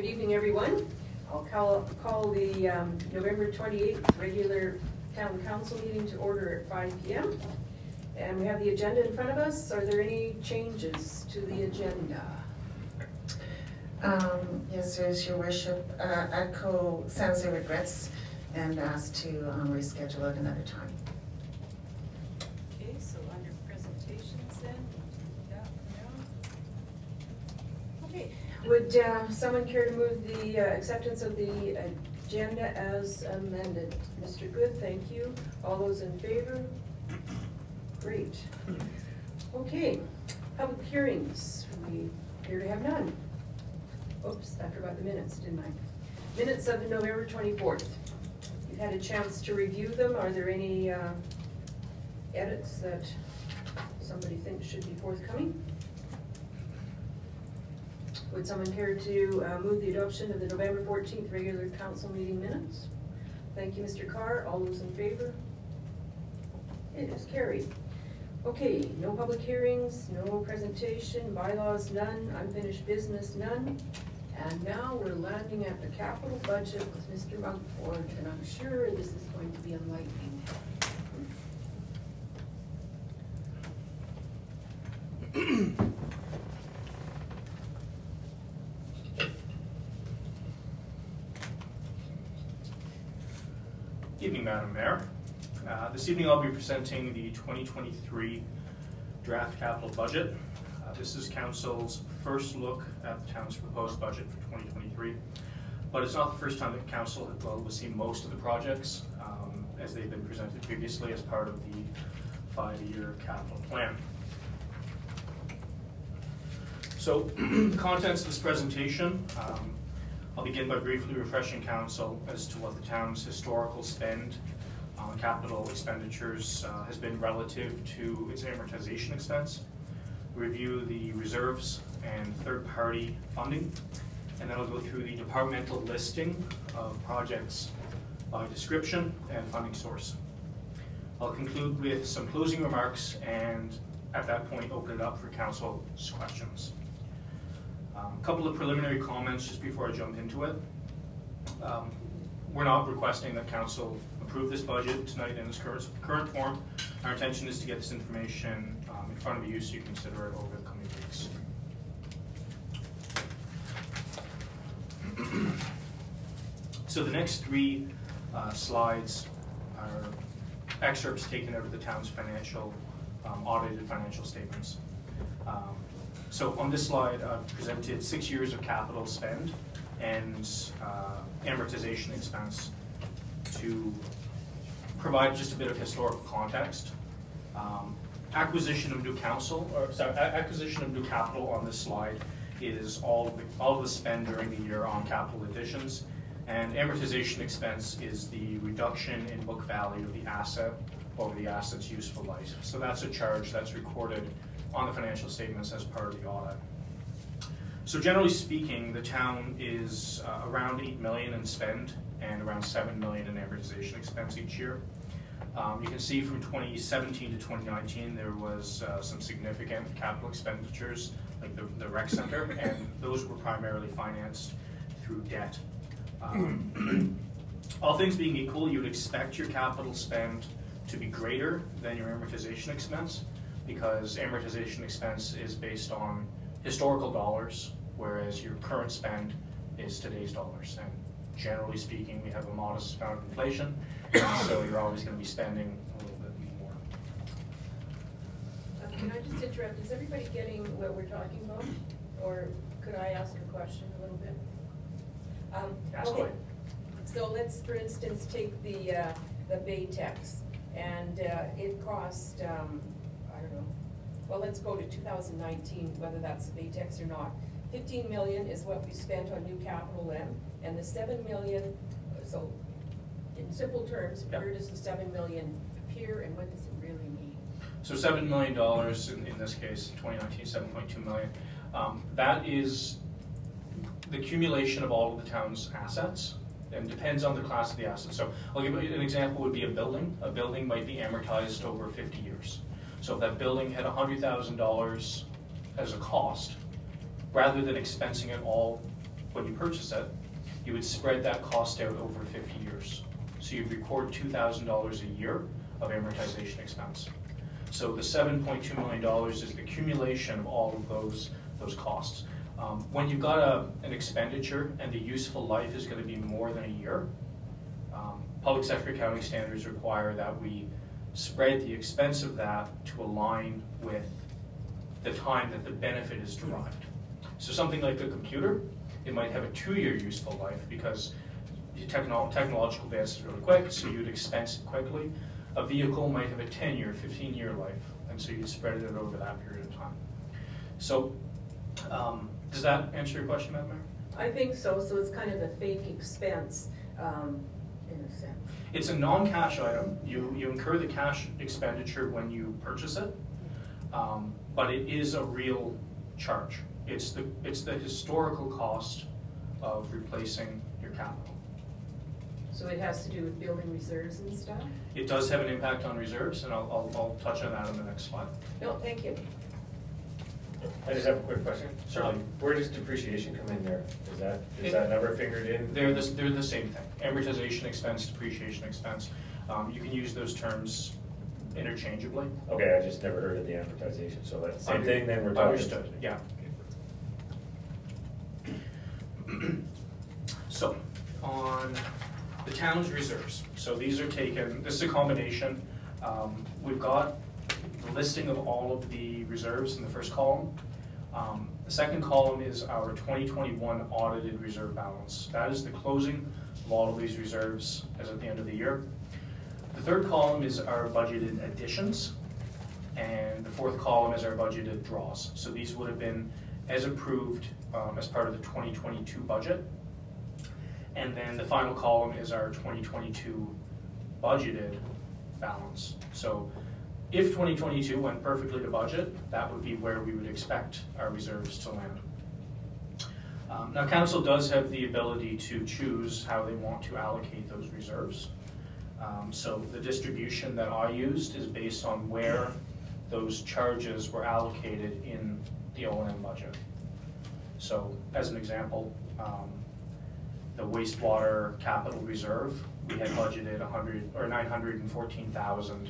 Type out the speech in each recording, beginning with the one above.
Good evening, everyone. I'll call, call the um, November 28th regular town council meeting to order at 5 PM. And we have the agenda in front of us. Are there any changes to the agenda? Um, yes, there's your worship, uh, echo sincere regrets and ask to um, reschedule at another time. Okay, so under presentations then, that down. Okay. Would uh, someone care to move the uh, acceptance of the agenda as amended? Mr. Good, thank you. All those in favor? Great. Okay, public hearings. We appear to have none. Oops, I forgot the minutes, didn't I? Minutes of November 24th. You've had a chance to review them. Are there any uh, edits that somebody thinks should be forthcoming? Would someone care to uh, move the adoption of the November 14th regular council meeting minutes? Thank you, Mr. Carr. All those in favor? It is carried. Okay, no public hearings, no presentation, bylaws, none, unfinished business, none. And now we're landing at the capital budget with Mr. Monkford, and I'm sure this is going to be enlightening. Madam Mayor. Uh, This evening I'll be presenting the 2023 draft capital budget. Uh, This is council's first look at the town's proposed budget for 2023. But it's not the first time that council will will see most of the projects um, as they've been presented previously as part of the five-year capital plan. So, the contents of this presentation, um, I'll begin by briefly refreshing council as to what the town's historical spend on capital expenditures uh, has been relative to its amortization expense. Review the reserves and third-party funding, and then I'll go through the departmental listing of projects by description and funding source. I'll conclude with some closing remarks and at that point open it up for council's questions. A um, couple of preliminary comments just before I jump into it. Um, we're not requesting that council approve this budget tonight in its current, current form. Our intention is to get this information um, in front of you so you consider it over the coming weeks. so the next three uh, slides are excerpts taken out of the town's financial, um, audited financial statements. Um, so on this slide, I've presented six years of capital spend and uh, amortization expense to provide just a bit of historical context. Um, acquisition of new council, or sorry, acquisition of new capital on this slide is all the, all of the spend during the year on capital additions, and amortization expense is the reduction in book value of the asset over the asset's useful life. So that's a charge that's recorded on the financial statements as part of the audit. So generally speaking, the town is uh, around 8 million in spend and around 7 million in amortization expense each year. Um, you can see from 2017 to 2019 there was uh, some significant capital expenditures like the, the rec center and those were primarily financed through debt. Um, all things being equal, you would expect your capital spend to be greater than your amortization expense because amortization expense is based on historical dollars, whereas your current spend is today's dollars. And generally speaking, we have a modest amount of inflation, so you're always going to be spending a little bit more. Uh, Can I just interrupt? Is everybody getting what we're talking about? Or could I ask a question a little bit? Um, Ask okay. away. So let's, for instance, take the, uh, the Baytex, and uh, it cost, um, I don't know, well, let's go to two thousand nineteen, whether that's the Baytex or not. Fifteen million is what we spent on new capital then, and the seven million, so in simple terms, Yep. where does the seven million appear and what does it really mean? So seven million dollars in, in this case, 2019, 7.2 million. Um, that is the accumulation of all of the town's assets and depends on the class of the asset. So I'll give you an example would be a building. A building might be amortized over 50 years. So if that building had $100,000 as a cost, rather than expensing it all when you purchase it, you would spread that cost out over fifty years. So you'd record two thousand dollars a year of amortization expense. So the seven point two million dollars is the accumulation of all of those, those costs. Um, When you've got a, an expenditure and the useful life is gonna be more than a year, um, public sector accounting standards require that we spread the expense of that to align with the time that the benefit is derived. So something like a computer, it might have a two-year useful life because the techno- technological advances really quick, so you'd expense it quickly. A vehicle might have a ten-year, fifteen-year life, and so you'd spread it over that period of time. So, um, does that answer your question, Madam Mayor? I think so, so it's kind of a fake expense, um, in a sense. It's a non-cash item. You, you incur the cash expenditure when you purchase it, um, but it is a real charge. It's the, it's the historical cost of replacing your capital. So it has to do with building reserves and stuff? It does have an impact on reserves, and I'll, I'll, I'll touch on that in the next slide. No, thank you. I just have a quick question. Certainly. Um, Where does depreciation come in there? Is that, is that number figured in? They're the, they're the same thing. Amortization expense, depreciation expense. Um, you can use those terms interchangeably. Okay, I just never heard of the amortization, so that's the same thing then we're talking. Understood, yeah. So, on the town's reserves, so these are taken, this is a combination. Um, We've got listing of all of the reserves in the first column. Um, The second column is our 2021 audited reserve balance. That is the closing of all of these reserves as at the end of the year. The third column is our budgeted additions, and the fourth column is our budgeted draws. So these would have been as approved um, as part of the 2022 budget. And then the final column is our 2022 budgeted balance. So if 2022 went perfectly to budget, that would be where we would expect our reserves to land. Um, now, council does have the ability to choose how they want to allocate those reserves. Um, so the distribution that I used is based on where those charges were allocated in the O&M budget. So as an example, um, the wastewater capital reserve, we had budgeted 100 or 914,000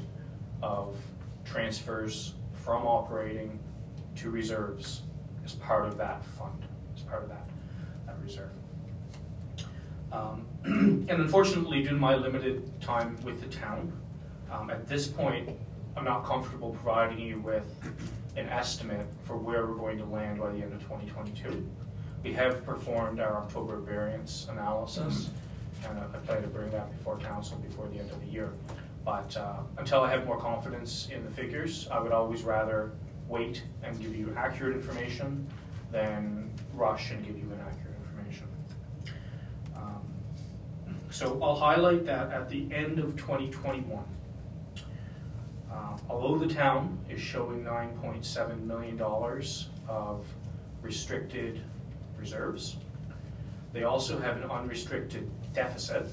of transfers from operating to reserves as part of that fund, as part of that, that reserve. Um, And unfortunately, due to my limited time with the town, um, at this point, I'm not comfortable providing you with an estimate for where we're going to land by the end of 2022. We have performed our October variance analysis, and I plan to bring that before council before the end of the year. But uh, until I have more confidence in the figures, I would always rather wait and give you accurate information than rush and give you inaccurate information. Um, So I'll highlight that at the end of 2021, uh, although the town is showing $9.7 million of restricted reserves, they also have an unrestricted deficit.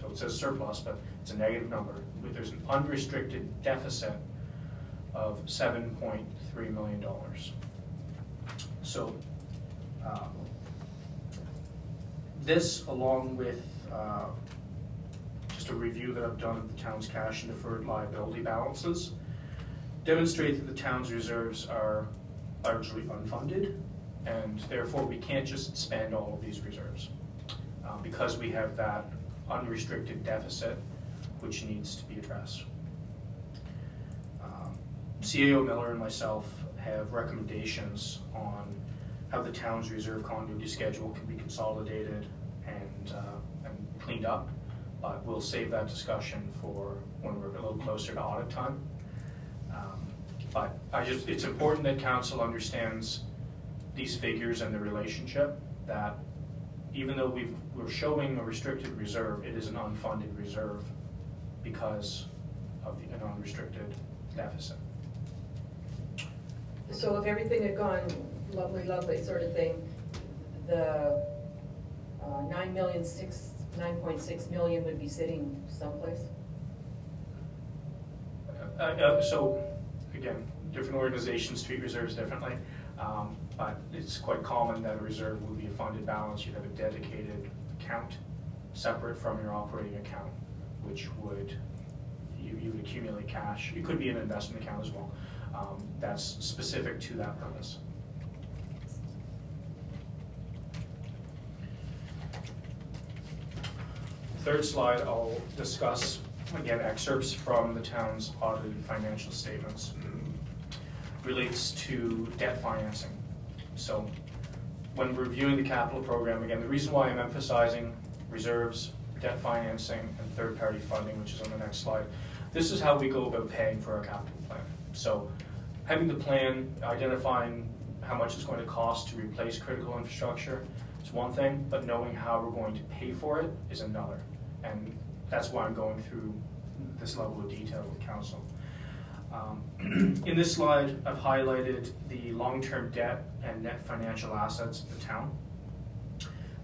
So it says surplus, but it's a negative number. There's an unrestricted deficit of $7.3 million. So um, this, along with uh, just a review that I've done of the town's cash and deferred liability balances, demonstrate that the town's reserves are largely unfunded, and therefore we can't just spend all of these reserves. uh, Because we have that unrestricted deficit, which needs to be addressed. Um, CAO Miller and myself have recommendations on how the town's reserve continuity schedule can be consolidated and, uh, and cleaned up. But we'll save that discussion for when we're a little closer to audit time. Um, But I just, it's important that council understands these figures and the relationship, that even though we've, we're showing a restricted reserve, it is an unfunded reserve because of the, an unrestricted deficit. So if everything had gone lovely, lovely sort of thing, the uh, nine million, six, nine point six million would be sitting someplace? Uh, uh, So, again, different organizations treat reserves differently. Um, But it's quite common that a reserve would be a funded balance, you'd have a dedicated account separate from your operating account, which would, you, you would accumulate cash. It could be an investment account as well. Um, That's specific to that purpose. Third slide, I'll discuss, again, excerpts from the town's audited financial statements. Relates to debt financing. So when reviewing the capital program, again, the reason why I'm emphasizing reserves, debt financing, and third-party funding, which is on the next slide, this is how we go about paying for our capital plan. So having the plan, identifying how much it's going to cost to replace critical infrastructure is one thing, but knowing how we're going to pay for it is another. And that's why I'm going through this level of detail with council. Um, In this slide, I've highlighted the long-term debt and net financial assets of the town.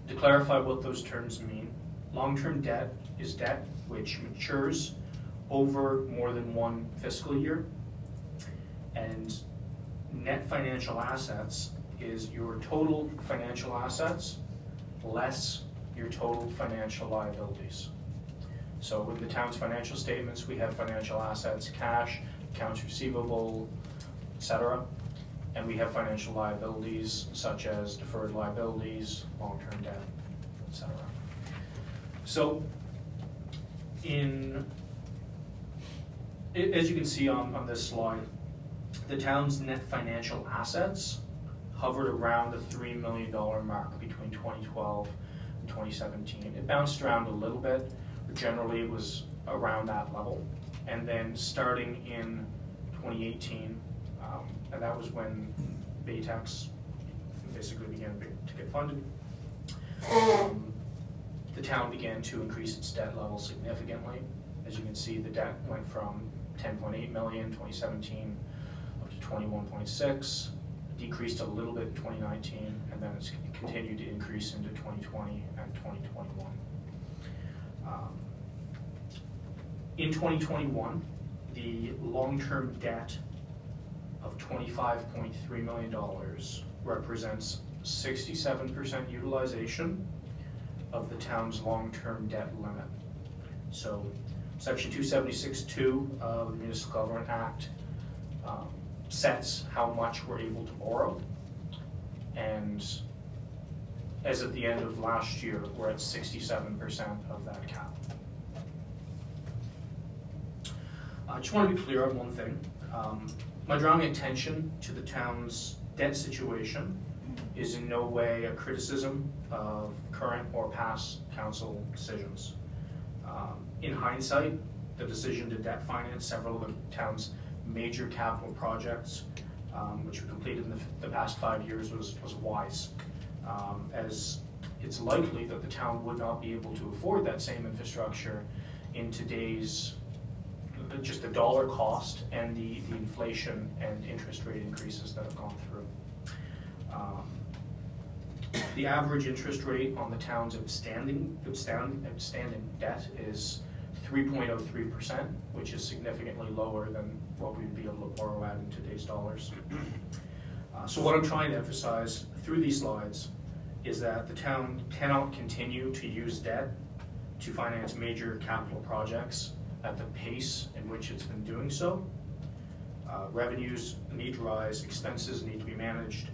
To clarify what those terms mean, long-term debt is debt which matures over more than one fiscal year. And net financial assets is your total financial assets less your total financial liabilities. So in the town's financial statements, we have financial assets, cash, accounts receivable, etc. And we have financial liabilities such as deferred liabilities, long-term debt, etc. So in, as you can see on, on this slide, the town's net financial assets hovered around the three million dollar mark between twenty twelve and twenty seventeen. It bounced around a little bit, but generally it was around that level. And then starting in twenty eighteen, um, and that was when Baytex basically began to get funded. Um, The town began to increase its debt level significantly. As you can see, the debt went from 10.8 million 2017 up to 21.6, decreased a little bit in 2019, and then it's continued to increase into 2020 and 2021. Um, In 2021, the long-term debt of $25.3 million represents 67% utilization of the town's long-term debt limit. So, section 276.2 of the Municipal Government Act um, sets how much we're able to borrow. And as at the end of last year, we're at sixty-seven percent of that cap. I just want to be clear on one thing. Um, My drawing attention to the town's debt situation is in no way a criticism of current or past council decisions. Um, In hindsight, the decision to debt finance several of the town's major capital projects, um, which were completed in the, the past five years, was, was wise. Um, As it's likely that the town would not be able to afford that same infrastructure in today's, just the dollar cost and the, the inflation and interest rate increases that have gone through. Um, The average interest rate on the town's outstanding, outstanding, outstanding debt is three point oh three percent, which is significantly lower than what we'd be able to borrow at in today's dollars. Uh, So what I'm trying to emphasize through these slides is that the town cannot continue to use debt to finance major capital projects at the pace in which it's been doing so. Uh, Revenues need to rise, expenses need to be managed,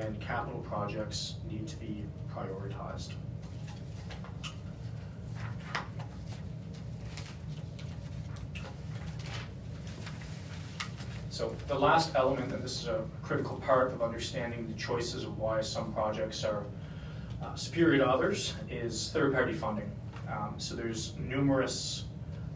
and capital projects need to be prioritized. So the last element, and this is a critical part of understanding the choices of why some projects are uh, superior to others, is third-party funding. Um, So there's numerous,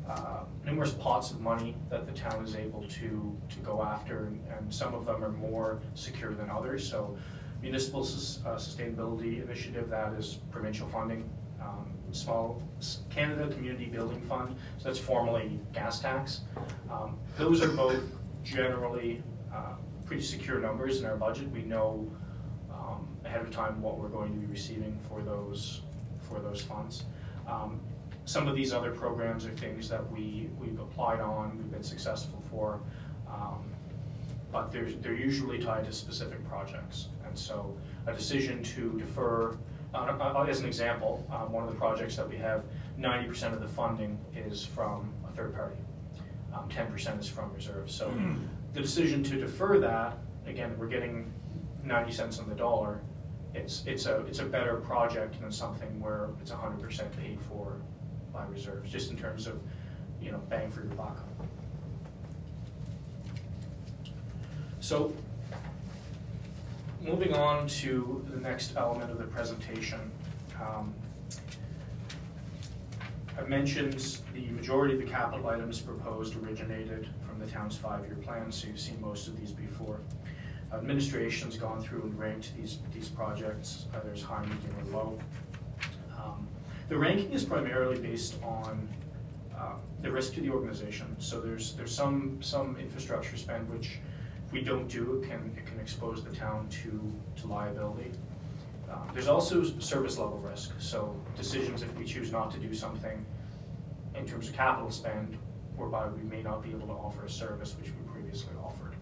uh, numerous pots of money that the town is able to, to go after, and- and some of them are more secure than others. So municipal uh, sustainability initiative, that is provincial funding. Um, Small Canada Community Building Fund, so that's formerly gas tax. Um, Those are both generally uh, pretty secure numbers in our budget. We know um, ahead of time what we're going to be receiving for those, for those funds. Um, Some of these other programs are things that we, we've applied on, we've been successful for, um, but they're, they're usually tied to specific projects. And so a decision to defer, uh, uh, as an example, um, one of the projects that we have, ninety percent of the funding is from a third party. Um, ten percent is from reserves. So the decision to defer that, again, we're getting ninety cents on the dollar. It's, it's a, it's a better project than something where it's hundred percent paid for reserves, just in terms of, you know, bang for your buck. So, moving on to the next element of the presentation. um, I mentioned the majority of the capital items proposed originated from the town's five-year plan, so you've seen most of these before. Administration's gone through and ranked these, these projects, uh, there's high, medium, or low. The ranking is primarily based on uh, the risk to the organization. So there's, there's some, some infrastructure spend which if we don't do, it can, it can expose the town to, to liability. Uh, There's also service level risk, so decisions if we choose not to do something in terms of capital spend, whereby we may not be able to offer a service which we previously offered.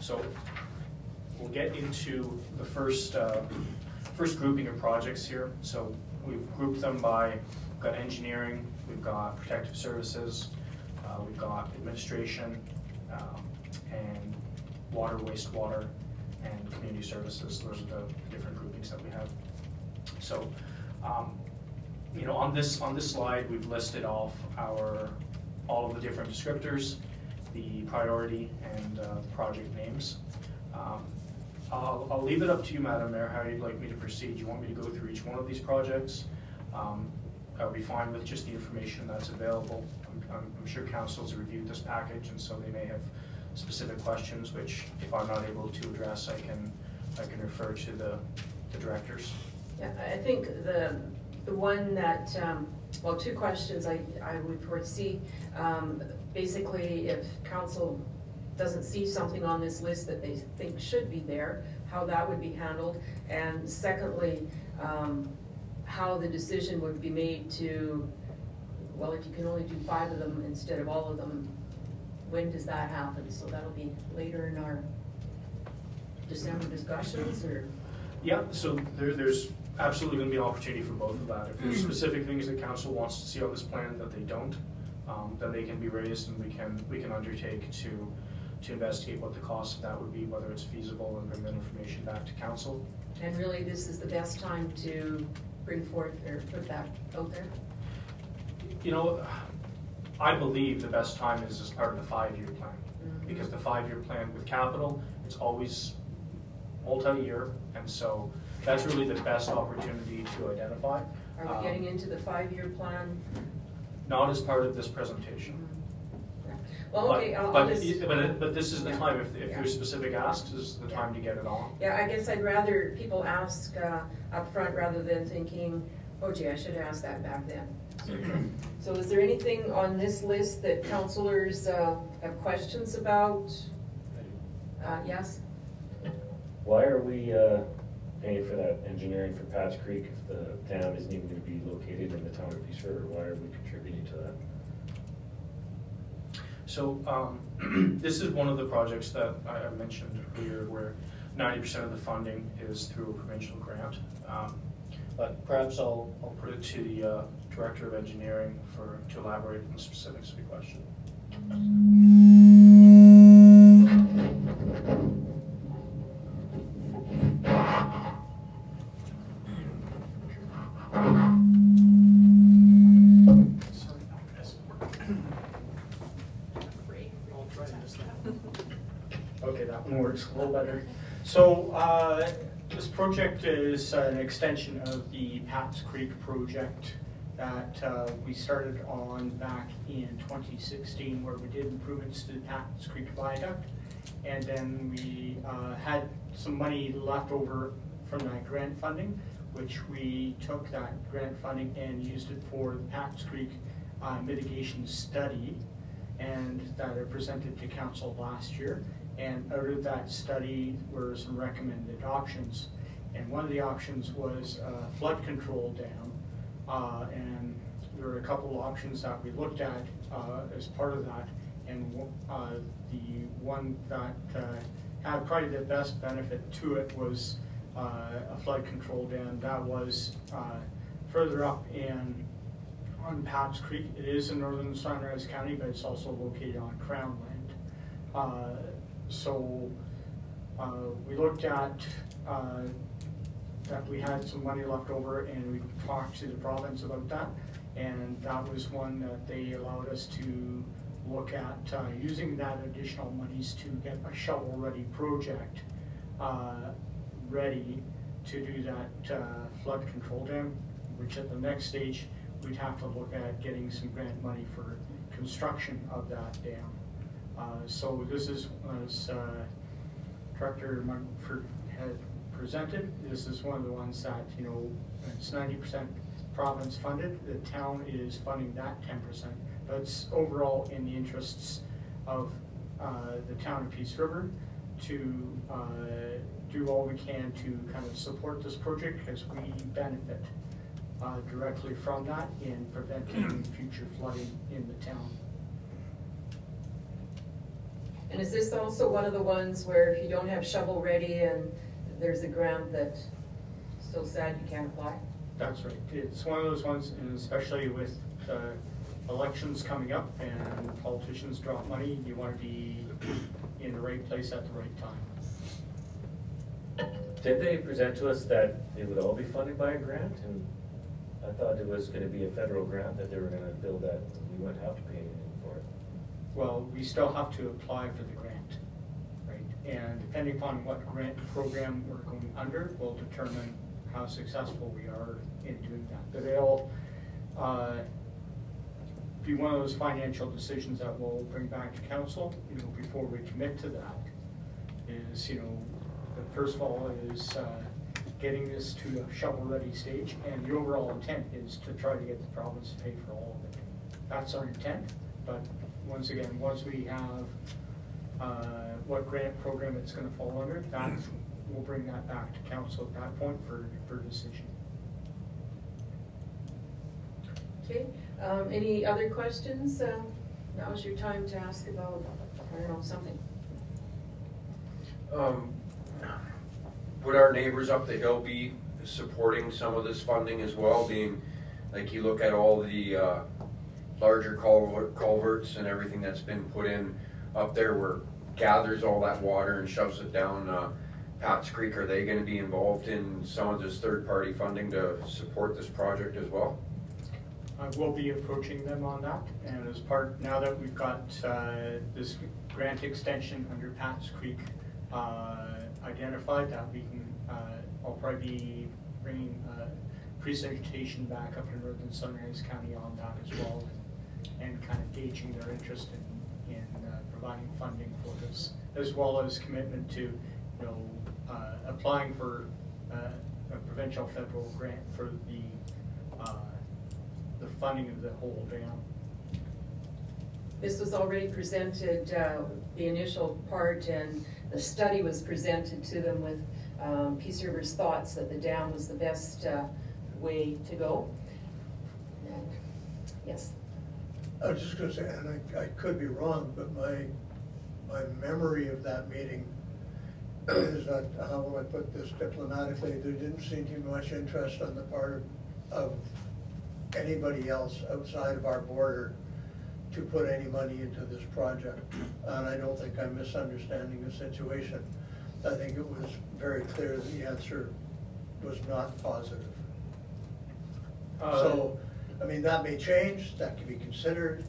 So we'll get into the first, uh, first grouping of projects here. So we've grouped them by, we've got engineering, we've got protective services, uh, we've got administration, um, and water, wastewater, and community services. Those are the different groupings that we have. So, um, you know, on this, on this slide, we've listed off our, all of the different descriptors, the priority and, uh, project names. Um, I'll, I'll leave it up to you, Madam Mayor, how you'd like me to proceed. You want me to go through each one of these projects? Um, I'll be fine with just the information that's available. I'm, I'm I'm sure council's reviewed this package, and so they may have specific questions, which if I'm not able to address, I can, I can refer to the, the directors. Yeah, I think the, the one that, um, well, two questions I, I would foresee. Um, Basically, if council doesn't see something on this list that they think should be there, how that would be handled. And secondly, um, how the decision would be made to, well, if you can only do five of them instead of all of them, when does that happen? So that'll be later in our December discussions, or? Yeah, so there, there's absolutely gonna be an opportunity for both of that. If there's specific things that council wants to see on this plan that they don't, um, then they can be raised and we can, we can undertake to, to investigate what the cost of that would be, whether it's feasible, and bring that information back to council. And really, this is the best time to bring forth or put that out there? You know, I believe the best time is as part of the five-year plan. Mhm. Because the five-year plan with capital, it's always multi-year, and so that's really the best opportunity to identify. Are Um, we getting into the five-year plan? Not as part of this presentation. Well, But- okay, I'll, I'll But, just. it- but, it- but this is the Yeah. time, if, if Yeah. there's specific asks, this is the time to get it on. Yeah, I guess I'd rather people ask uh, front rather than thinking, oh gee, I should have asked that back then. So is there anything on this list that counselors uh, have questions about? Uh, Yes? Why are we uh, paying for that engineering for Pat's Creek if the town isn't even gonna be located in the town of Peace River? Why are we contributing to that? So, um, this is one of the projects that I mentioned earlier where ninety percent of the funding is through a provincial grant. Um, But perhaps I'll, I'll put it to the uh, Director of Engineering for, to elaborate on the specifics of the question. Works a little better. So, uh, this project is an extension of the Pat's Creek project that uh, we started on back in 2016, where we did improvements to the Pat's Creek Viaduct. And then we uh, had some money left over from that grant funding, which we took that grant funding and used it for the Pat's Creek uh, mitigation study and that I presented to council last year. And out of that study were some recommended options. And one of the options was a flood control dam. Uh, and there were a couple options that we looked at, uh, as part of that. And, uh, the one that, uh, had probably the best benefit to it was uh, a flood control dam that was uh, further up in, on Pat's Creek. It is in northern Sunrise County, but it's also located on Crown Land. So uh, we looked at uh, that we had some money left over and we talked to the province about that. And that was one that they allowed us to look at, uh, using that additional monies to get a shovel-ready project, uh, ready to do that, uh, flood control dam, which at the next stage, we'd have to look at getting some grant money for construction of that dam. Uh, so this is, as, uh, Director Mumford had presented. This is one of the ones that, you know, it's ninety percent province funded. The town is funding that ten percent. But it's overall in the interests of uh, the town of Peace River to uh, do all we can to kind of support this project because we benefit uh, directly from that in preventing future flooding in the town. And is this also one of the ones where if you don't have shovel ready and there's a grant that, still sad you can't apply? That's right. It's one of those ones, and especially with uh, elections coming up and politicians drop money, you want to be in the right place at the right time. Did they present to us that it would all be funded by a grant? And I thought it was gonna be a federal grant that they were gonna build that, we wouldn't have to pay anything for it. Well, we still have to apply for the grant, right? And depending upon what grant program we're going under will determine how successful we are in doing that. But it'll uh, be one of those financial decisions that we'll bring back to council, you know, before we commit to that. Is, you know, the first of all is uh, getting this to a shovel-ready stage, and the overall intent is to try to get the province to pay for all of it. That's our intent, but once again, once we have uh, what grant program it's gonna fall under, that's, we'll bring that back to council at that point for, for decision. Okay, um, any other questions? Uh, Now's your time to ask about, I don't know, something. Um, Would our neighbors up the hill be supporting some of this funding as well, being, like you look at all the uh, larger culvert- culverts and everything that's been put in up there where gathers all that water and shoves it down uh, Pat's Creek, are they gonna be involved in some of this third-party funding to support this project as well? I will be approaching them on that, and as part, now that we've got uh, this grant extension under Pat's Creek uh, identified, that we can, uh, I'll probably be bringing a presentation back up to Northern Sunrise County on that as well, and kind of gauging their interest in, in uh, providing funding for this, as well as commitment to, you know, uh, applying for uh, a provincial federal grant for the uh, the funding of the whole dam. This was already presented, uh, the initial part, and the study was presented to them with um, Peace River's thoughts that the dam was the best uh, way to go. And, Yes, I was just gonna say, and I, I could be wrong, but my, my memory of that meeting is that, how will I put this diplomatically, there didn't seem to be much interest on the part of anybody else outside of our border to put any money into this project. And I don't think I'm misunderstanding the situation. I think it was very clear the answer was not positive. Uh, So, I mean, that may change, that can be considered,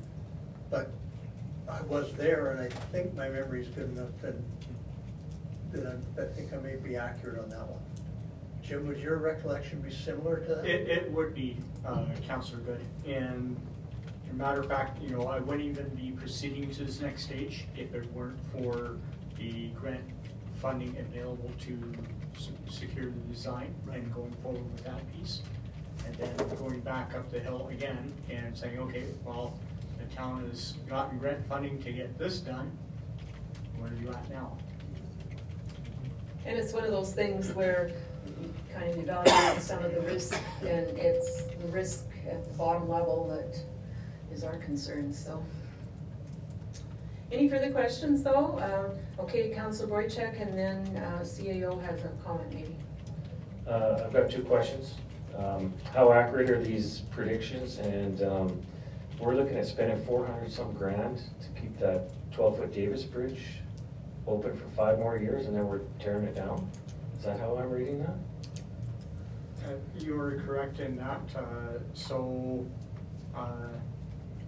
but I was there, and I think my memory is good enough that, that I, I think I may be accurate on that one. Jim, would your recollection be similar to that? It, it would be, uh, Counselor Good, and as a matter of fact, you know, I wouldn't even be proceeding to this next stage if it weren't for the grant funding available to secure the design and going forward with that piece. And then going back up the hill again and saying, okay, well, the town has gotten grant funding to get this done, where are you at now? and it's one of those things where you kind of evaluate some of the risk, and it's the risk at the bottom level that is our concern, so. Any further questions, though? Uh, Okay, Council Boychuk, and then uh, CAO has a comment, maybe. Uh, I've got two questions. Um, How accurate are these predictions? And um, we're looking at spending four hundred some grand to keep that twelve-foot Davis Bridge open for five more years, and then we're tearing it down? Is that how I'm reading that? Uh, You are correct in that, uh, so, uh,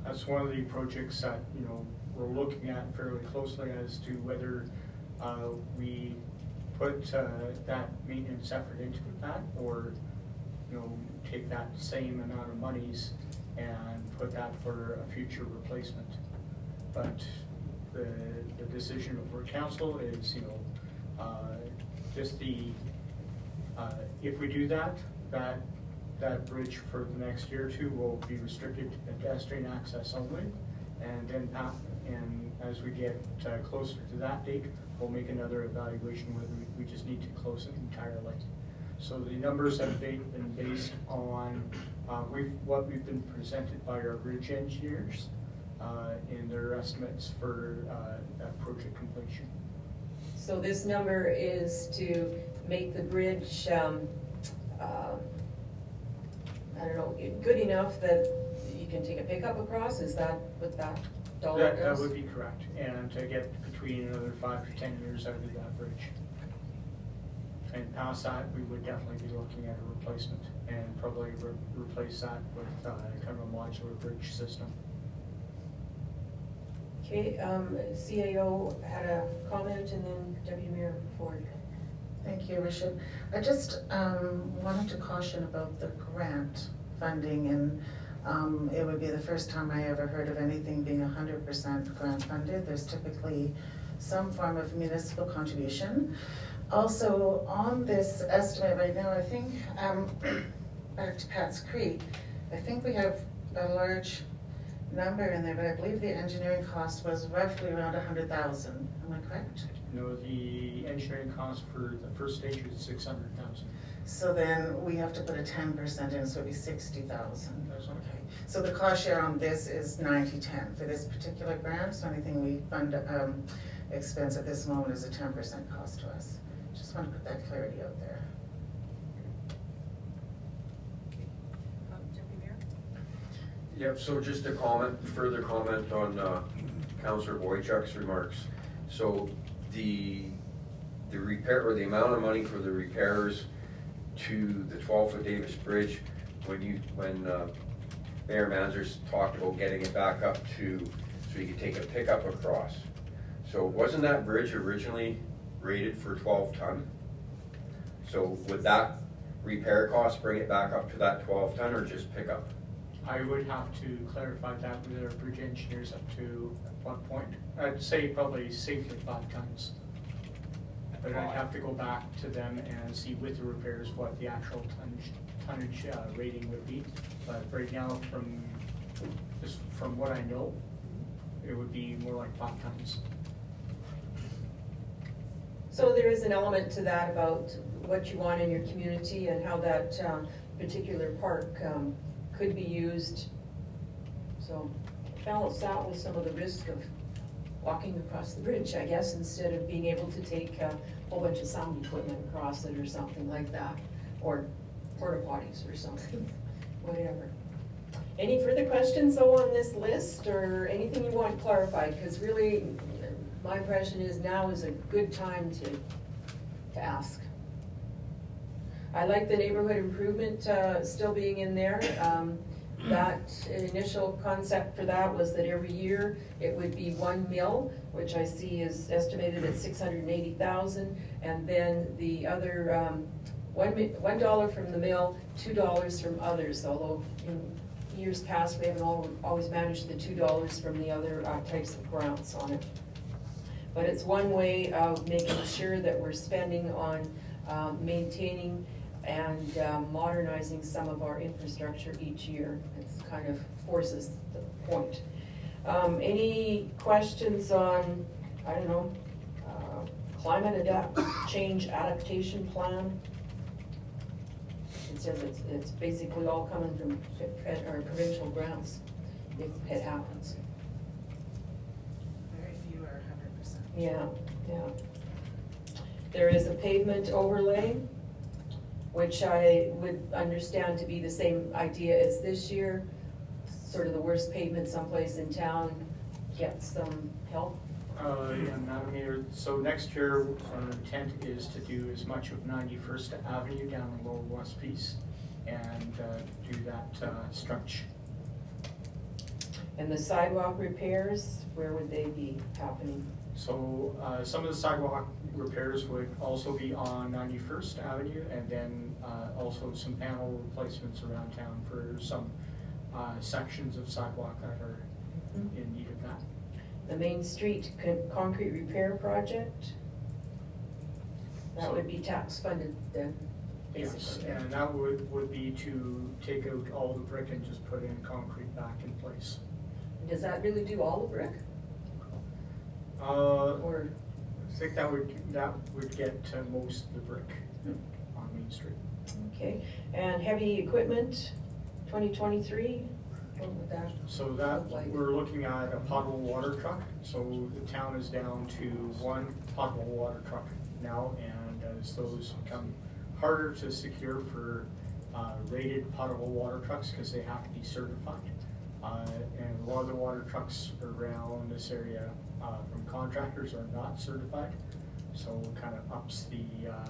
that's one of the projects that, you know, we're looking at fairly closely as to whether, uh, we put, uh, that maintenance effort into that, or, know, take that same amount of monies and put that for a future replacement. But the, the decision of our council is, you know, uh, just the, uh, If we do that, that, that bridge for the next year or two will be restricted to pedestrian access only. And then, and as we get uh, closer to that date, we'll make another evaluation whether we- we just need to close it entirely. So the numbers have been based on, uh, we've, what we've been presented by our bridge engineers uh, in their estimates for uh, that project completion. So this number is to make the bridge, um, uh, I don't know, good enough that you can take a pickup across? Is that what that dollar That, that would be correct, and to get between another five to ten years out of that bridge. And our site, we would definitely be looking at a replacement, and probably re- replace that with, uh, kind of a modular bridge system. Okay, um, CAO had a comment, and then Deputy Mayor Ford. Thank you, Bishop. I just um, wanted to caution about the grant funding, and um, it would be the first time I ever heard of anything being hundred percent grant funded. There's typically some form of municipal contribution. Also, on this estimate right now, I think, um, back to Pat's Creek, I think we have a large number in there, but I believe the engineering cost was roughly around a hundred thousand. Am I correct? No, the engineering cost for the first stage was six hundred thousand. So then we have to put a ten percent in, so it'd be sixty thousand. That's okay. So the cost share on this is ninety-ten for this particular grant, so anything we fund, um, expense at this moment is a ten percent cost to us. Just want to put that clarity out there. Um, Deputy Mayor? Yep, so just a comment, further comment on uh, Counselor Boychuk's remarks. So the, the repair, or the amount of money for the repairs to the twelve-foot Davis Bridge, when you, when uh, Mayor Manzers talked about getting it back up to, so you could take a pickup across. So wasn't that bridge originally rated for twelve ton? So would that repair cost bring it back up to that twelve ton or just pick up? I would have to clarify that with our bridge engineers up to what point? I'd say probably safely five tons. But I'd have to go back to them and see with the repairs what the actual tonnage, tonnage uh, rating would be. But right now, from, just from what I know, it would be more like five tons. So there is an element to that about what you want in your community and how that um, particular park um, could be used. So balance that with some of the risk of walking across the bridge, I guess, instead of being able to take a whole bunch of sound equipment across it or something like that, or porta potties or something, whatever. Any further questions though on this list, or anything you want clarified? Because really, my impression is now is a good time to, to ask. I like the neighborhood improvement, uh, still being in there. Um, that initial concept for that was that every year it would be one mill, which I see is estimated at six hundred and then the other, um, one, one dollar from the mill, two dollars from others, although in years past, we haven't al- always managed the two dollars from the other uh, types of grants on it. But it's one way of making sure that we're spending on um, maintaining and um, modernizing some of our infrastructure each year. It's kind of forces the point. Um, Any questions on, I don't know, uh, climate adapt, change adaptation plan? It says it's, it's basically all coming from or provincial grants if it happens. Very few Yeah, yeah. There is a pavement overlay, which I would understand to be the same idea as this year. Sort of the worst pavement someplace in town gets some help. Uh, yeah, Madam Mayor, so next year, our intent is to do as much of Ninety-first Avenue down the lower west piece and, uh, do that, uh, stretch. And the sidewalk repairs, where would they be happening? So, uh, some of the sidewalk repairs would also be on Ninety-first Avenue and then, uh, also some panel replacements around town for some, uh, sections of sidewalk that are Mhm. in need of that. The Main Street con- concrete repair project? That So- would be tax funded then, Yes, and that would, would be to take out all the brick and just put in concrete back in place. Does that really do all the brick? Uh, Or, I think that would, that would get to most of the brick on Main Street. okay, and heavy equipment, twenty twenty-three? What would that, So that, Look like- we're looking at a potable water truck, so the town is down to one potable water truck now, and as those become harder to secure for uh, rated potable water trucks, because they have to be certified. Uh, and a lot of the water trucks around this area uh, from contractors are not certified, so it kind of ups the, uh.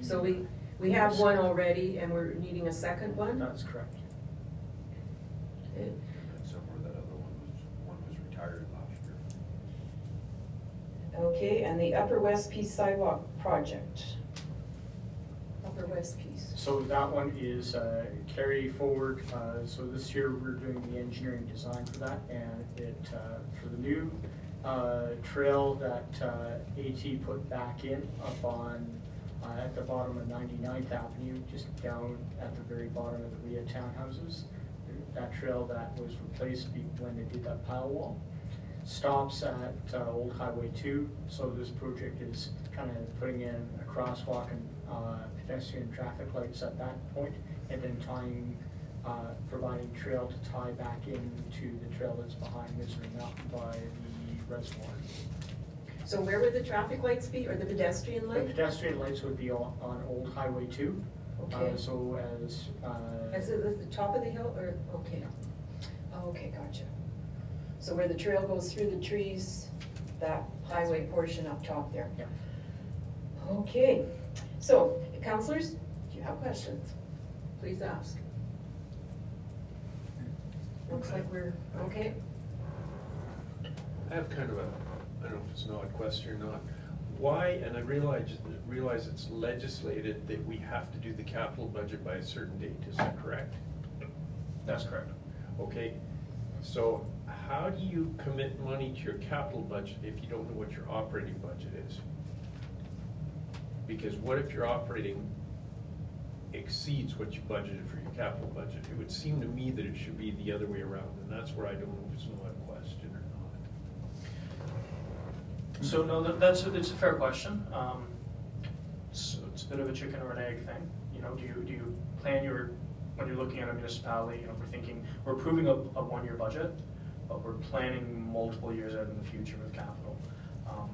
so we, we have one already and we're needing a second one? That's correct. Okay. And somewhere that other one was, one was retired last year. Okay, and the Upper West Peace sidewalk project? Upper West Peace. So that one is uh, carry forward, uh, so this year we're doing the engineering design for that, and it, uh, for the new uh, trail that uh, AT put back in up on, uh, at the bottom of 99th Avenue, just down at the very bottom of the Ria townhouses. That trail that was replaced when they did that pile wall stops at Old Highway two, so this project is kind of putting in a crosswalk and pedestrian traffic lights at that point, and then tying, uh, providing trail to tie back into the trail that's behind Misery Mountain by the reservoir. So where would the traffic lights be, or the pedestrian lights? The light? pedestrian lights would be on, on Old Highway two. uh, Okay. So as, uh. It at the top of the hill, or, okay. Oh, Okay, gotcha. So where the trail goes through the trees, that highway portion up top there? Yeah. Okay, so, counselors, if you have questions? Please ask. Looks like we're, okay? I have kind of a, I don't know if it's an odd question or not. Why, and I realize, realize it's legislated that we have to do the capital budget by a certain date, is that correct? That's correct. Okay, so how do you commit money to your capital budget if you don't know what your operating budget is? Because what if your operating exceeds what you budgeted for your capital budget? It would seem to me that it should be the other way around, and that's where I don't know if it's an odd question or not. So no, that- that's, a- it's a fair question. Um, It's, it's a bit of a chicken or an egg thing. You know, do you, do you plan your, when you're looking at a municipality, you know, we're thinking, we're approving a, a one-year budget, but we're planning multiple years out in the future with capital. Um,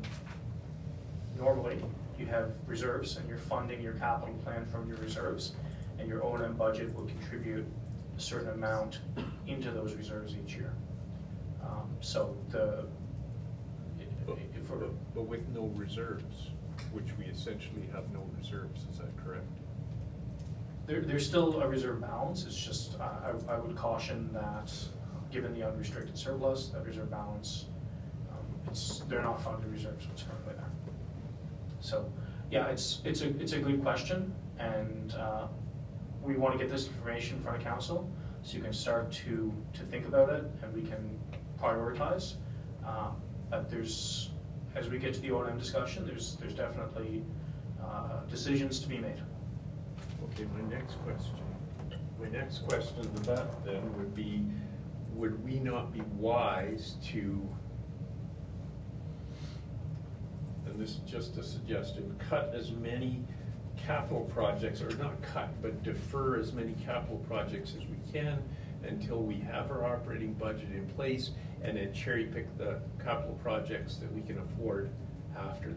Normally, you have reserves and you're funding your capital plan from your reserves, and your O and M budget will contribute a certain amount into those reserves each year. Um, So the, But, if we're, but- but with no reserves, which we essentially have no reserves, is that correct? there, there's still a reserve balance, it's just, uh, I, I would caution that, given the unrestricted surplus, that reserve balance, um, it's, they're not funded reserves what's currently there. So, yeah, it's, it's a, it's a good question, and, uh, we wanna get this information in front of council, so you can start to, to think about it, and we can prioritize. Um, But there's, as we get to the O and M discussion, there's, there's definitely, uh, decisions to be made. Okay, my next question, my next question to that then would be, would we not be wise to, and this is just a suggestion, cut as many capital projects, or not cut, but defer as many capital projects as we can until we have our operating budget in place and then cherry pick the capital projects that we can afford after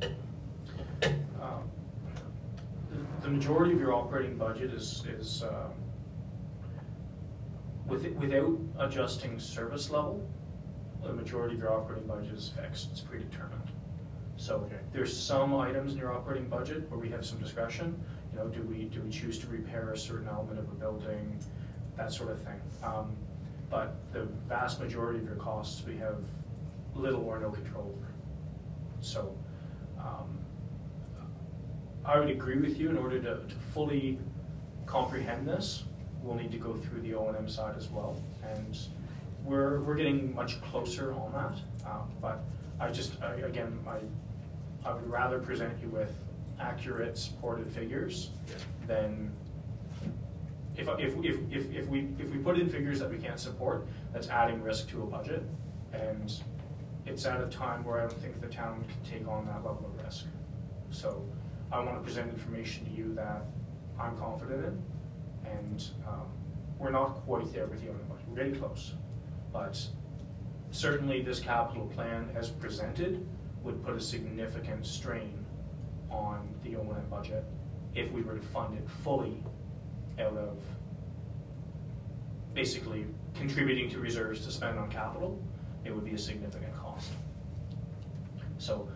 that. Um, the- majority of your operating budget is, is, um, with, without adjusting service level, the majority of your operating budget is fixed, it's predetermined. So Okay. there's some items in your operating budget where we have some discretion, you know, do we, do we choose to repair a certain element of a building, that sort of thing. Um, But the vast majority of your costs, we have little or no control over. So, um, I would agree with you, in order to, to fully comprehend this, we'll need to go through the O and M side as well. And we're, we're getting much closer on that, um, but I just, I, again, I, I would rather present you with accurate supported figures than, if, if, if, if, if we, if we put in figures that we can't support, that's adding risk to a budget. And it's at a time where I don't think the town can take on that level of risk. So I want to present information to you that I'm confident in. And um, we're not quite there with the O and M budget, we're getting close. But certainly this capital plan as presented would put a significant strain on the O and M budget if we were to fund it fully out of basically contributing to reserves to spend on capital, it would be a significant cost. So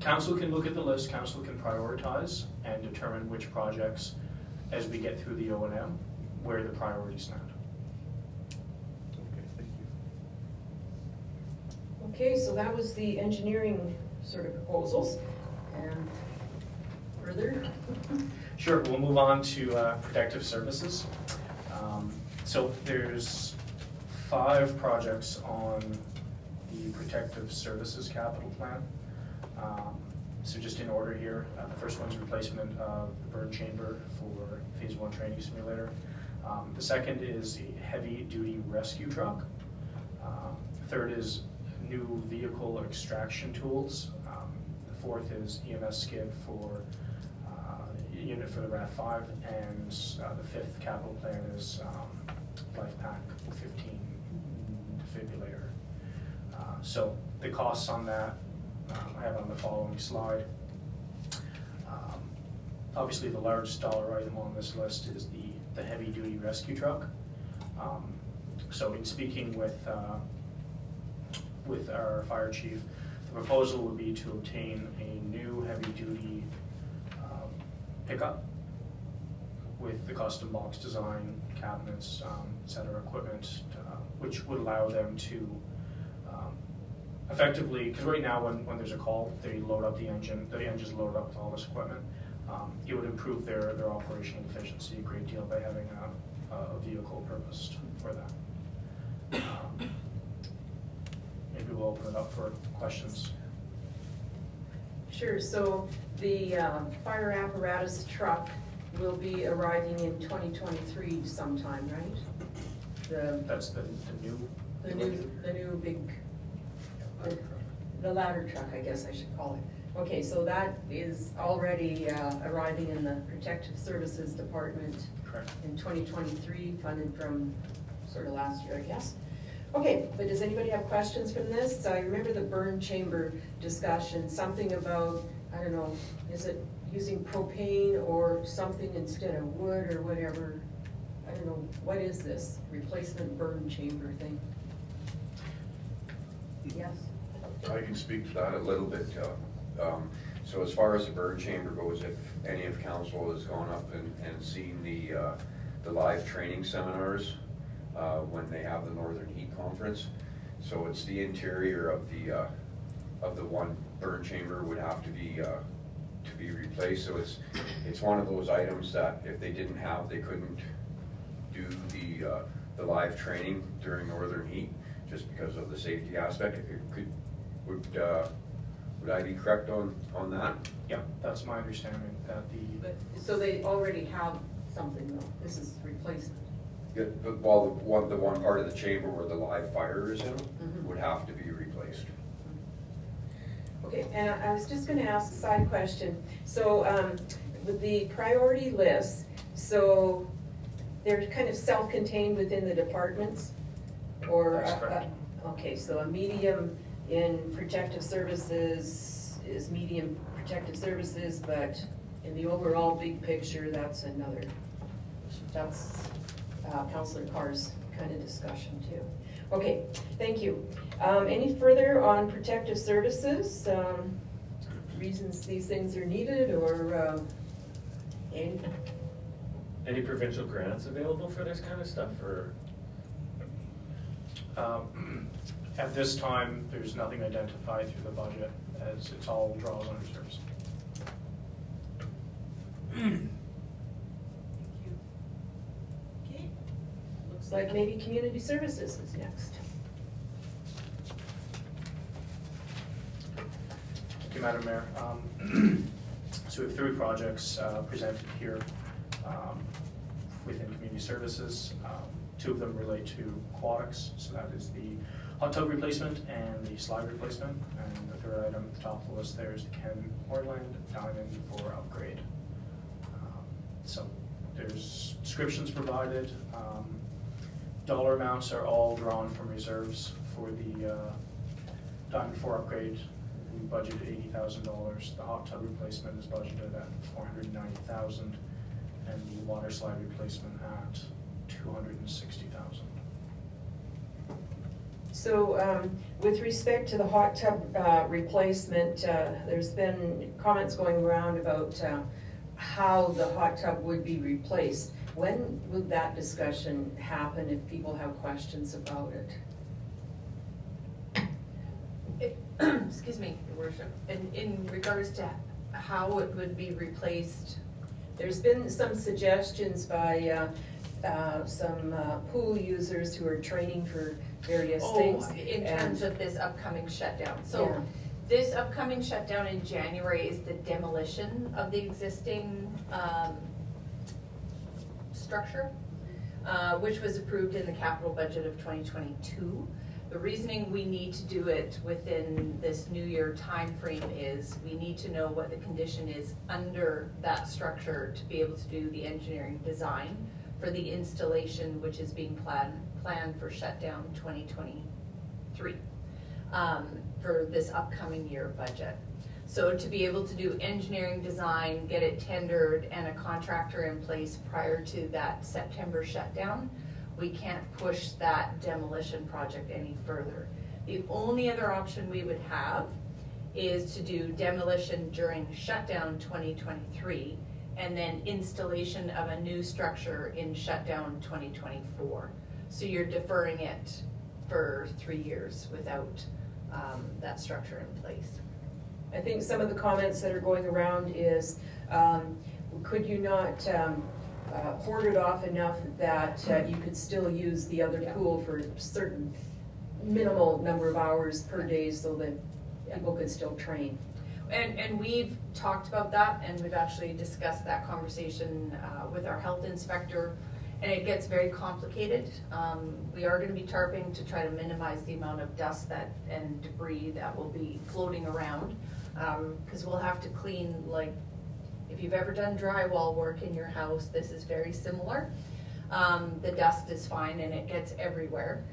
council can look at the list, council can prioritize and determine which projects, as we get through the O and M, where the priorities stand. Okay, thank you. Okay, so that was the engineering sort of proposals. And further? Sure, we'll move on to uh, protective services. Um, So there's five projects on the protective services capital plan. Um, So just in order here, uh, the first one's replacement of the burn chamber for phase one training simulator. Um, The second is a heavy-duty rescue truck. Um, Third is new vehicle extraction tools. Um, The fourth is EMS skid for uh, unit for the RAV5, and uh, the fifth capital plan is um, LifePak 15 defibrillator. Uh, So the costs on that, um, I have on the following slide. Um, Obviously, the largest dollar item on this list is the, the heavy-duty rescue truck. Um, So in speaking with, uh, with our fire chief, the proposal would be to obtain a new heavy-duty um, pickup with the custom box design, cabinets, um, et cetera, equipment, uh, which would allow them to um, effectively, because right now, when, when there's a call, they load up the engine, the engine's loaded up with all this equipment. Um, It would improve their, their operational efficiency a great deal by having a, a vehicle purposed for that. Um, we'll open it up for questions. Sure, so the uh, fire apparatus truck will be arriving in 2023 sometime, right? The, That's the, the new. the new, the new big, the- the ladder truck, I guess I should call it. Okay, so that is already uh, arriving in the Protective Services Department Correct. in 2023, funded from sort of last year, I guess. Okay, but does anybody have questions from this? I remember the burn chamber discussion, something about, I don't know, is it using propane or something instead of wood or whatever? I don't know, what is this replacement burn chamber thing? Yes? I can speak to that a little bit. um, So as far as the burn chamber goes, if any of council has gone up and, and seen the, uh, the live training seminars uh, when they have the Northern Heat Conference, so it's the interior of the, uh, of the one burn chamber would have to be, uh, to be replaced. So it's, it's one of those items that if they didn't have, they couldn't do the, uh, the live training during Northern Heat, just because of the safety aspect. It could, would, uh, would I be correct on, on that? Yeah, that's my understanding, that the, But, so they already have something though, this is replacement. Yeah, but while the one, the one part of the chamber where the live fire is in, Mhm. would have to be replaced. Okay, and I I was just gonna ask a side question. So, um, with the priority list, so they're kind of self-contained within the departments? Or, uh, uh, okay, so a medium in protective services is medium protective services, but in the overall big picture, that's another, that's uh, Counselor Carr's kind of discussion too. Okay, thank you. Um, Any further on protective services? Um, Reasons these things are needed or um, any? Any provincial grants available for this kind of stuff, or? Um, At this time, there's nothing identified through the budget, as it's all draws on reserves. Looks like maybe community services is next. Thank you, Madam Mayor. Um, So we have three projects uh, presented here um, within community services. Um, Two of them relate to aquatics, so that is the hot tub replacement and the slide replacement. And the third item at the top of the list there is the Ken Moreland Diamond for upgrade. Um, So there's descriptions provided. Um, Dollar amounts are all drawn from reserves for the uh, Diamond Four upgrade. We budgeted eighty thousand dollars. The hot tub replacement is budgeted at four hundred and the water slide replacement at two hundred and sixty thousand. So um, with respect to the hot tub uh, replacement, uh, there's been comments going around about uh, how the hot tub would be replaced. When would that discussion happen if people have questions about it? It- Excuse me, Your worship, in, in regards to how it would be replaced, There's been some suggestions by uh, uh, some uh, pool users who are training for various oh, things. in terms of this upcoming shutdown. Yeah. So this upcoming shutdown in January is the demolition of the existing, um, structure, uh, which was approved in the capital budget of twenty twenty-two. The reasoning we need to do it within this new year timeframe is we need to know what the condition is under that structure to be able to do the engineering design for the installation, which is being planned, planned for shutdown twenty twenty-three, um, for this upcoming year budget. So to be able to do engineering design, get it tendered, and a contractor in place prior to that September shutdown, we can't push that demolition project any further. The only other option we would have is to do demolition during shutdown twenty twenty-three, and then installation of a new structure in shutdown twenty twenty-four. So you're deferring it for three years without, um, that structure in place. I think some of the comments that are going around is, um, could you not um, uh, hoard it off enough that uh, you could still use the other Yeah. pool for certain minimal number of hours per day so that people could still train? And, and we've talked about that, and we've actually discussed that conversation uh, with our health inspector, and it gets very complicated. Um, We are gonna be tarping to try to minimize the amount of dust that, and debris that will be floating around. Because we'll have to clean, like, if you've ever done drywall work in your house, this is very similar. Um, The dust is fine and it gets everywhere.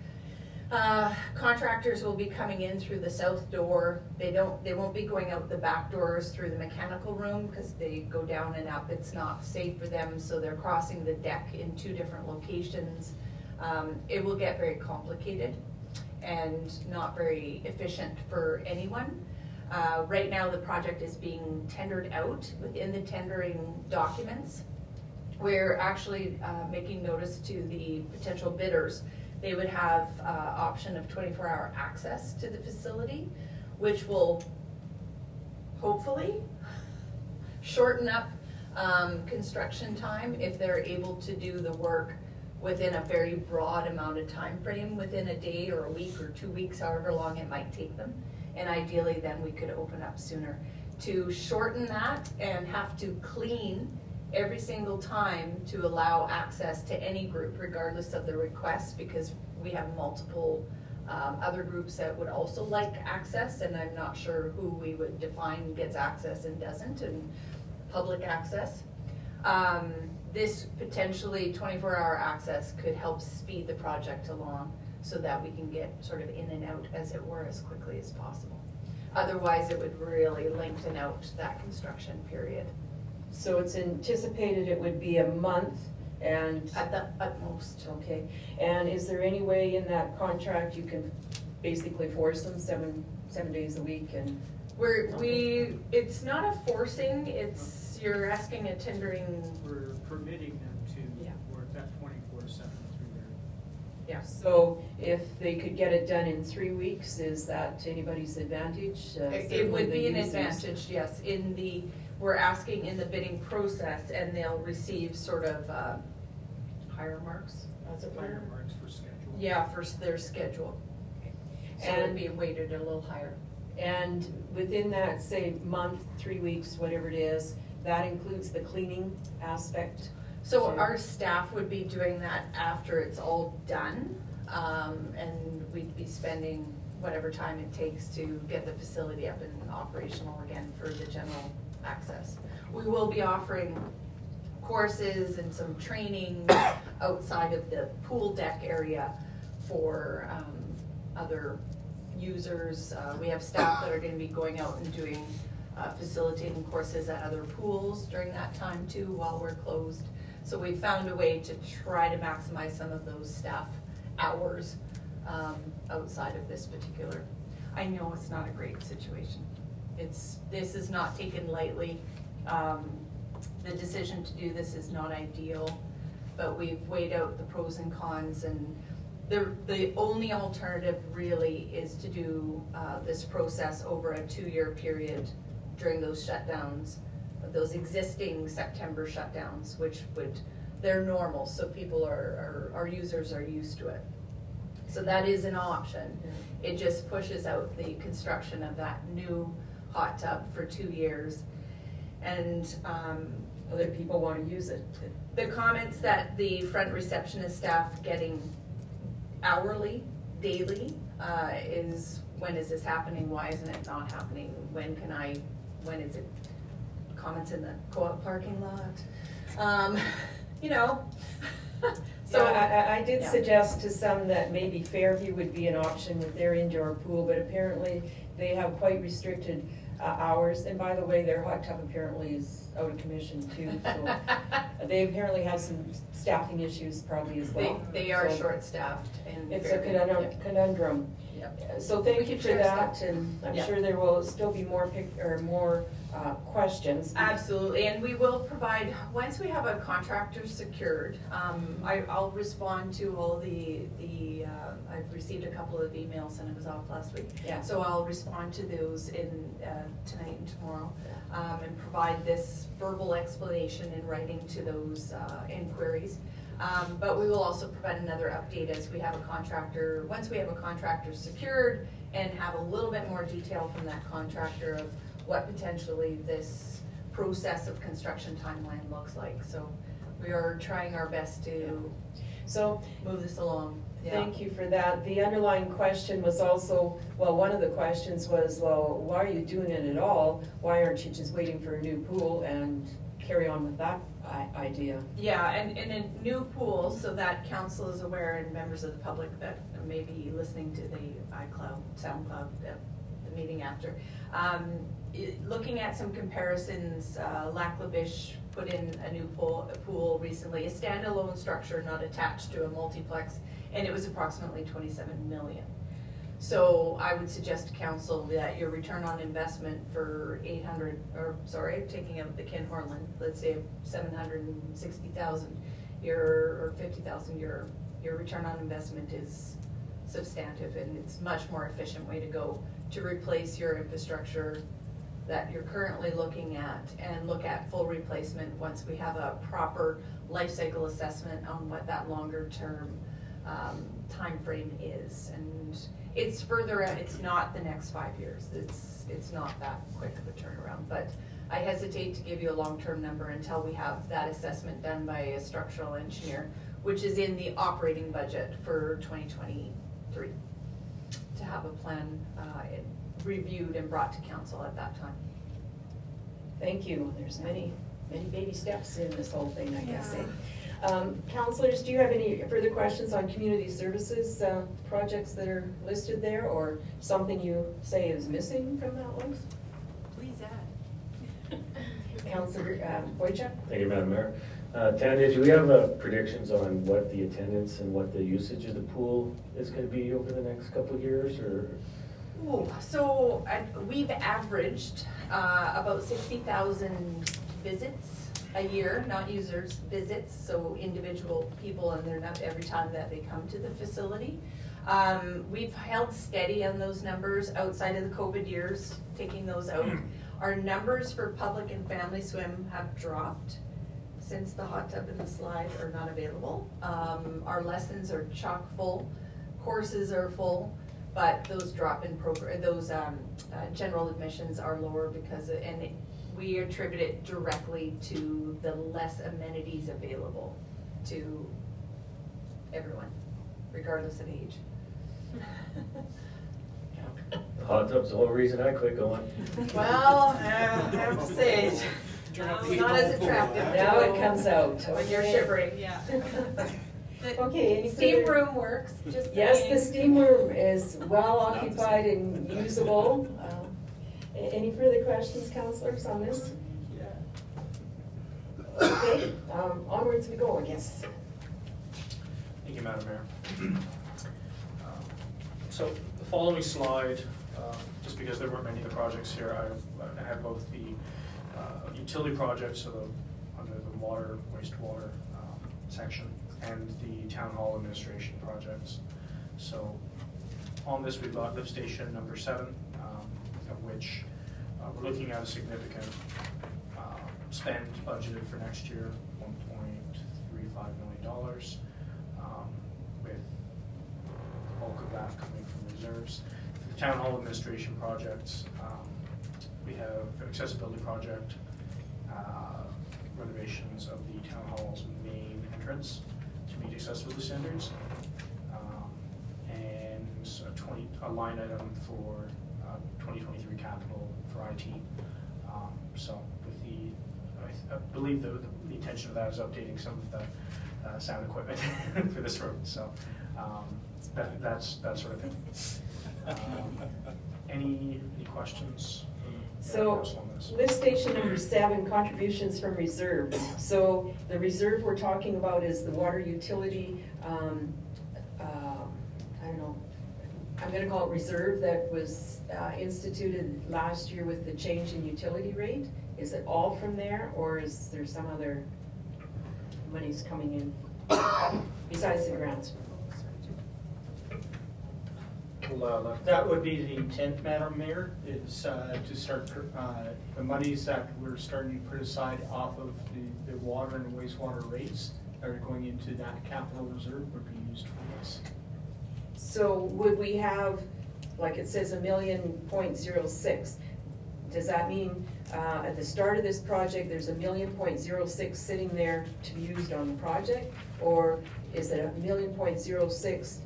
Uh, contractors will be coming in through the south door. They don't, they won't be going out the back doors through the mechanical room because they go down and up. It's not safe for them, so they're crossing the deck in two different locations. Um, it will get very complicated and not very efficient for anyone. Uh, right now, the project is being tendered out within the tendering documents. We're actually, uh, making notice to the potential bidders they would have uh, option of 24-hour access to the facility, which will hopefully shorten up um, construction time if they're able to do the work within a very broad amount of time frame, within a day or a week or two weeks, however long it might take them. And ideally, then we could open up sooner. To shorten that and have to clean every single time to allow access to any group regardless of the request because we have multiple um, other groups that would also like access and I'm not sure who we would define gets access and doesn't and public access. Um, this potentially twenty-four hour access could help speed the project along. So that we can get sort of in and out, as it were, as quickly as possible. Otherwise, it would really lengthen out that construction period So it's anticipated it would be a month and, at the utmost. okay. And is there any way in that contract you can basically force them seven, seven days a week and? We're, we, it's not a forcing, it's, you're asking a tendering, We're permitting them Yeah. to work that twenty-four seven through their yeah. So if they could get it done in three weeks, is that to anybody's advantage? Uh, It it would be an users. advantage, yes, in the, we're asking in the bidding process, and they'll receive sort of, uh, higher marks, as it fire were. marks for schedule. Yeah, for s- their schedule. So it'd And- be weighted a little higher. And within that, say, month, three weeks, whatever it is, that includes the cleaning aspect? So our staff would be doing that after it's all done, um, and we'd be spending whatever time it takes to get the facility up and operational again for the general access. We will be offering courses and some training outside of the pool deck area for, um, other users. Uh, we have staff that are gonna be going out and doing, uh, facilitating courses at other pools during that time too, while we're closed. So we found a way to try to maximize some of those staff hours, um, outside of this particular. I know it's not a great situation. It's, this is not taken lightly. Um, the decision to do this is not ideal, but we've weighed out the pros and cons and the, the only alternative really is to do, uh, this process over a two-year period during those shutdowns, those existing September shutdowns, which would, they're normal, so people are, are, our users are used to it. So that is an option. It just pushes out the construction of that new hot tub for two years. And, um, Other people want to use it. the comments that the front receptionist staff getting hourly, daily, uh, is when is this happening? Why isn't it not happening? When can I, when is it? Comments in the co-op parking lot, um, you know? So So, I, I, I did yeah. suggest to some that maybe Fairview would be an option with their indoor pool, but apparently they have quite restricted uh, hours. And by the way, their hot tub apparently is out of commission too, so they apparently have some staffing issues probably as well. they are So short-staffed and. It's a conundrum, conundrum. Yep. So thank can you for that, stuff. and I'm Yeah. sure there will still be more pic, or more, uh, questions. Absolutely, and we will provide, once we have a contractor secured, um, I, I'll respond to all the, the, uh, I've received a couple of emails and it was off last week. Yeah. So I'll respond to those in, uh, tonight and tomorrow, um, and provide this verbal explanation in writing to those, uh, inquiries. Um, but we will also provide another update as we have a contractor, once we have a contractor secured and have a little bit more detail from that contractor of what potentially this process of construction timeline looks like. So we are trying our best to So, move this along. Yeah. Thank you for that. The underlying question was also, well, one of the questions was, well, why are you doing it at all? Why aren't you just waiting for a new pool and carry on with that idea? Yeah, and, and a new pool, so that council is aware and members of the public that may be listening to the iCloud, SoundCloud, the, the meeting after. Um, i- looking at some comparisons, uh, Lac La Biche put in a new pool, a pool recently, a standalone structure not attached to a multiplex, and it was approximately twenty-seven million. So I would suggest to council that your return on investment for eight hundred, or sorry, taking out the Ken Horland, let's say seven hundred and sixty thousand, your, or fifty thousand, your, your return on investment is substantive and it's much more efficient way to go to replace your infrastructure that you're currently looking at and look at full replacement once we have a proper life cycle assessment on what that longer term um, timeframe is. And it's further, it's not the next five years, it's, it's not that quick of a turnaround. But I hesitate to give you a long-term number until we have that assessment done by a structural engineer, which is in the operating budget for twenty twenty-three. To have a plan uh, it- reviewed and brought to council at that time. Thank you. There's many, many baby steps in this whole thing, I guess. eh? Um, Counselors, do you have any further questions on community services, uh, projects that are listed there, or something you say is missing from that list? Please add. Counselor um, Wojciech? Thank you, Madam Mayor. Uh, Tanya, do we have uh, predictions on what the attendance and what the usage of the pool is gonna be over the next couple of years, or? Ooh, so I, we've averaged uh, about sixty thousand visits a year, not users, visits, so individual people, and they're not every time that they come to the facility. Um, we've held steady on those numbers outside of the COVID years, taking those out. Our numbers for public and family swim have dropped since the hot tub and the slide are not available. Um, our lessons are chock full, courses are full, but those drop-in program, those, um, uh, general admissions are lower because, of- and we attribute it directly to the less amenities available to everyone, regardless of age. The Hot tub's the whole reason I quit going. Well, I have to say, it's Turn up the it's not as attractive to Now it comes out. When you're shivering. Yeah. The- Okay, any Steam further- room works, just Yes, saying. the steam room is well occupied and usable. Um, a- Any further questions, counselors, on this? Okay, um, onwards we go, I guess. Thank you, Madam Mayor. Um, So the following slide, um, just because there weren't many of the projects here, I I had both the uh, utility projects, so the, under the water, wastewater um, section, and the town hall administration projects. So on this, we've got lift station number seven, um, of which uh, we're looking at a significant uh, spend budgeted for next year, one point three five million dollars, um, with the bulk of that coming from reserves. For the town hall administration projects, um, we have accessibility project, uh, renovations of the town hall's main entrance to meet accessibility standards, um, and a twenty, a line item for uh, twenty twenty-three capital for IT. Um, So with the, I- believe the, the intention of that is updating some of the uh, sound equipment for this room, so um, that, that's, that sort of thing. Any, any questions? So, lift station number seven, contributions from reserve. So the reserve we're talking about is the water utility, um, um, I don't know, I'm gonna call it reserve that was uh, instituted last year with the change in utility rate. Is it all from there, or is there some other monies coming in besides the grants? Well, That would be the intent, Madam Mayor, is uh, to start, uh, the monies that we're starting to put aside off of the, the water and wastewater rates that are going into that capital reserve would be used for this. So would we have, like it says, a million point zero six? Does that mean, uh, at the start of this project, there's a million point zero six sitting there to be used on the project? Or is it a million point zero six,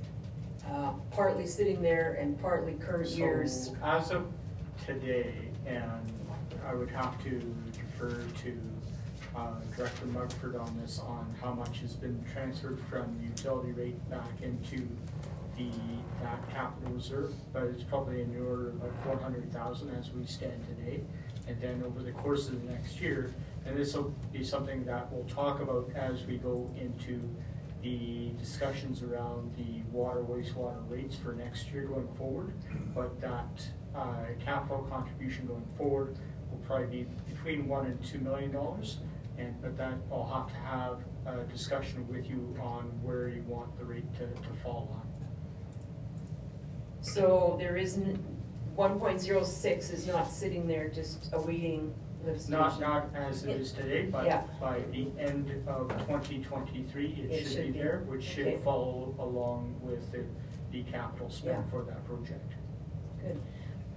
uh, partly sitting there and partly current years? As of today, and I would have to defer to uh, Director Mugford on this, on how much has been transferred from the utility rate back into the, that capital reserve, but it's probably in the order of hundred thousand as we stand today. And then over the course of the next year, and this will be something that we'll talk about as we go into the discussions around the water wastewater rates for next year going forward. But that uh, capital contribution going forward will probably be between one and two million dollars. And, but that I'll have to have a discussion with you on where you want the rate to, to fall on. So there isn't, one point zero six is not sitting there just awaiting? Not, not as it is today, Yeah. but by the end of twenty twenty-three, It it should should be be. there, which should follow along with the, the capital spend Yeah. for that project. Good.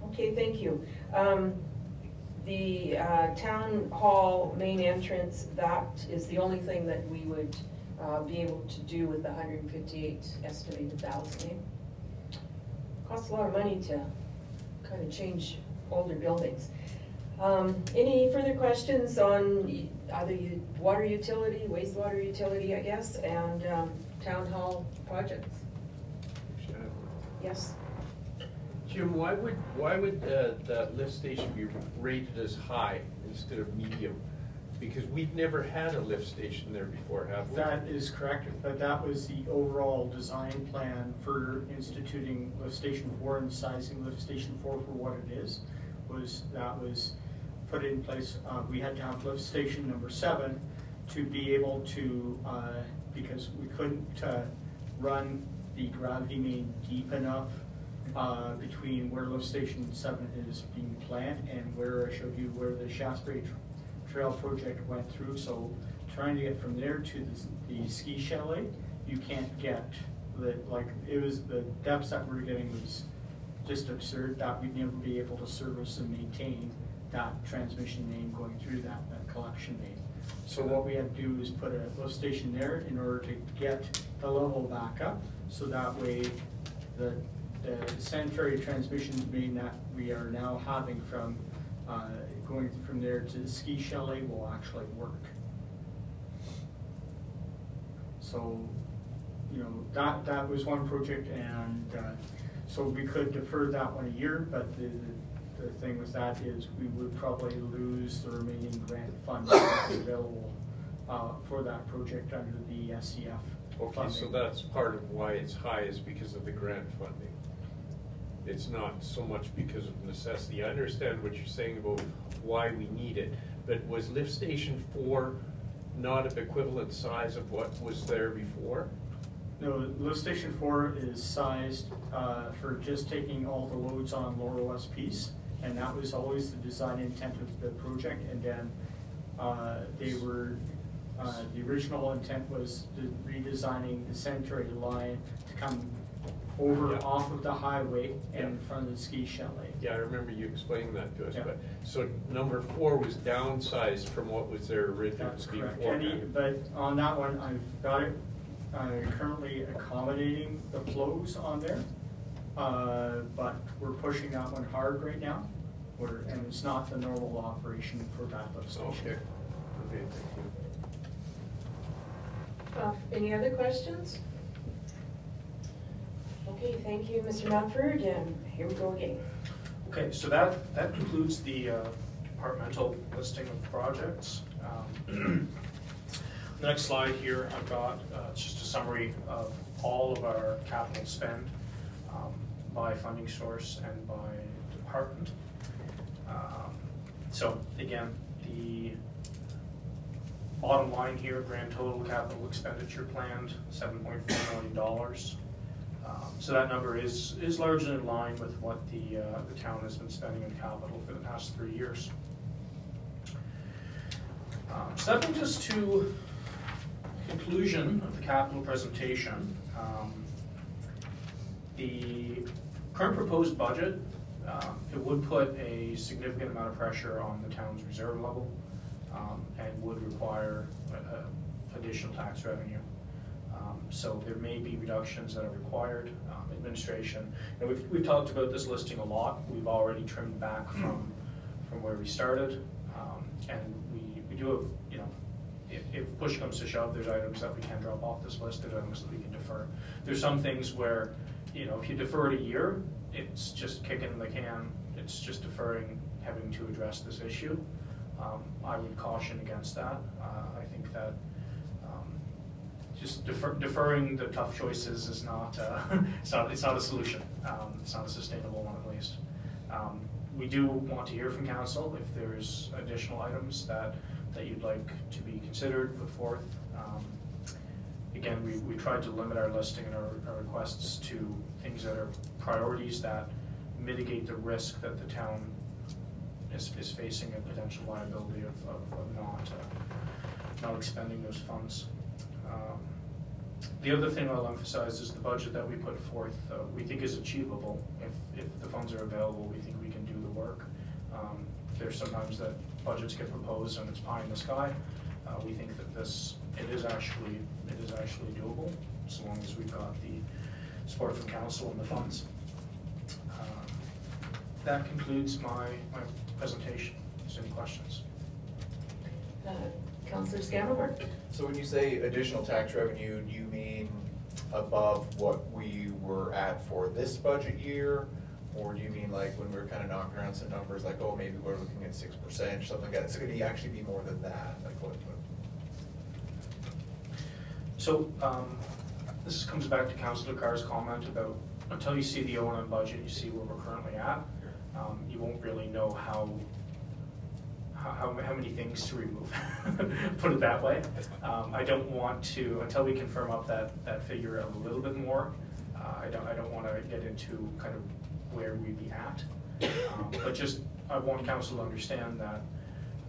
Okay, thank you. Um, The uh, town hall main entrance, that is the only thing that we would uh, be able to do with the hundred and fifty-eight estimated thousand, eh? Costs a lot of money to kind of change older buildings. Um, any further questions on either you, water utility, wastewater utility, I guess, and, um, town hall projects? Yes? Jim, why would, why would uh, that lift station be rated as high instead of medium? Because we've never had a lift station there before, have we? That is correct, but that was the overall design plan for instituting lift station four and sizing lift station four for what it is. Was, that was put in place, uh, we had to have lift station number seven to be able to, uh, because we couldn't, uh, run the gravity main deep enough, uh, between where lift station seven is being planned and where I showed you where the Shaftesbury tr- Trail project went through, so trying to get from there to the, the ski chalet, you can't get the, like, it was, the depths that we we're getting was just absurd, that we'd never be able to service and maintain that transmission main going through that, that collection main. So what we had to do is put a lift station there in order to get the level back up, so that way the, the sanitary transmission main that we are now having from, uh, going from there to the ski chalet will actually work. So, you know, that, that was one project and, uh, so we could defer that one a year, but the, the thing with that is we would probably lose the remaining grant funds that's available, uh, for that project under the SCF Okay, so funding. that's part of why it's high is because of the grant funding. It's not so much because of necessity. I understand what you're saying about why we need it, but was lift station four not of equivalent size of what was there before? No, lift station four is sized, uh, for just taking all the loads on Lower West Peace, and that was always the design intent of the project, and then, uh, they were, uh, the original intent was the redesigning the sanitary line to come over Yeah. off of the highway and in front of the ski chalet. Yeah, I remember you explaining that to us, Yeah. but, so number four was downsized from what was there originally That's before? correct. Any, but on that one, I've got it, uh, currently accommodating the flows on there. Uh, but we're pushing that one hard right now. We're, and it's not the normal operation for that lift Okay, station. okay, thank you. Uh, any other questions? Okay, thank you, Mr. Mumford, and here we go again. Okay, so that, that concludes the uh, departmental listing of projects. Um, The next slide here, I've got, uh, just a summary of all of our capital spend um, by funding source and by department. Um, So again, the bottom line here, grand total capital expenditure planned, seven point four million dollars. Um, So that number is, is largely in line with what the, uh, the town has been spending in capital for the past three years. Um, So that brings us to conclusion of the capital presentation. Um, The current proposed budget, um, it would put a significant amount of pressure on the town's reserve level um, and would require uh, uh, additional tax revenue. Um, So there may be reductions that are required, um, administration, and we've, we've talked about this listing a lot. We've already trimmed back from, from where we started. um, And we, we do have, you know, if, if push comes to shove, there's items that we can drop off this list, there's items that we can defer. There's some things where, you know, if you defer it a year, it's just kicking the can, it's just deferring having to address this issue. Um, I would caution against that. Uh, I think that um, just defer, deferring the tough choices is not, uh, it's not, it's not a solution. Um, it's not a sustainable one at least. Um, we do want to hear from council if there's additional items that, that you'd like to be considered, put forth. Again, we, we tried to limit our listing and our, our requests to things that are priorities that mitigate the risk that the town is, is facing a potential liability of, of, of not, uh, not expending those funds. Um, The other thing I'll emphasize is the budget that we put forth, uh, we think is achievable. If, if the funds are available, we think we can do the work. Um, There's sometimes that budgets get proposed and it's pie in the sky. Uh, we think that this, it is actually, it is actually doable, so long as we've got the support from council and the funds. Um, That concludes my, my presentation, there's any questions. Uh, Counselor Scannell? So when you say additional tax revenue, do you mean above what we were at for this budget year? Or do you mean like when we were kind of knocking around some numbers, like, oh, maybe we're looking at six percent, or something like that? It's gonna be actually be more than that, like what? what- So, um, this comes back to Councillor Carr's comment about, until you see the O and M budget, you see where we're currently at. Um, you won't really know how, how, how many things to remove, put it that way. Um, I don't want to, until we confirm up that, that figure a little bit more, uh, I don't, I don't wanna get into kind of where we'd be at. Um, But just, I want council to understand that,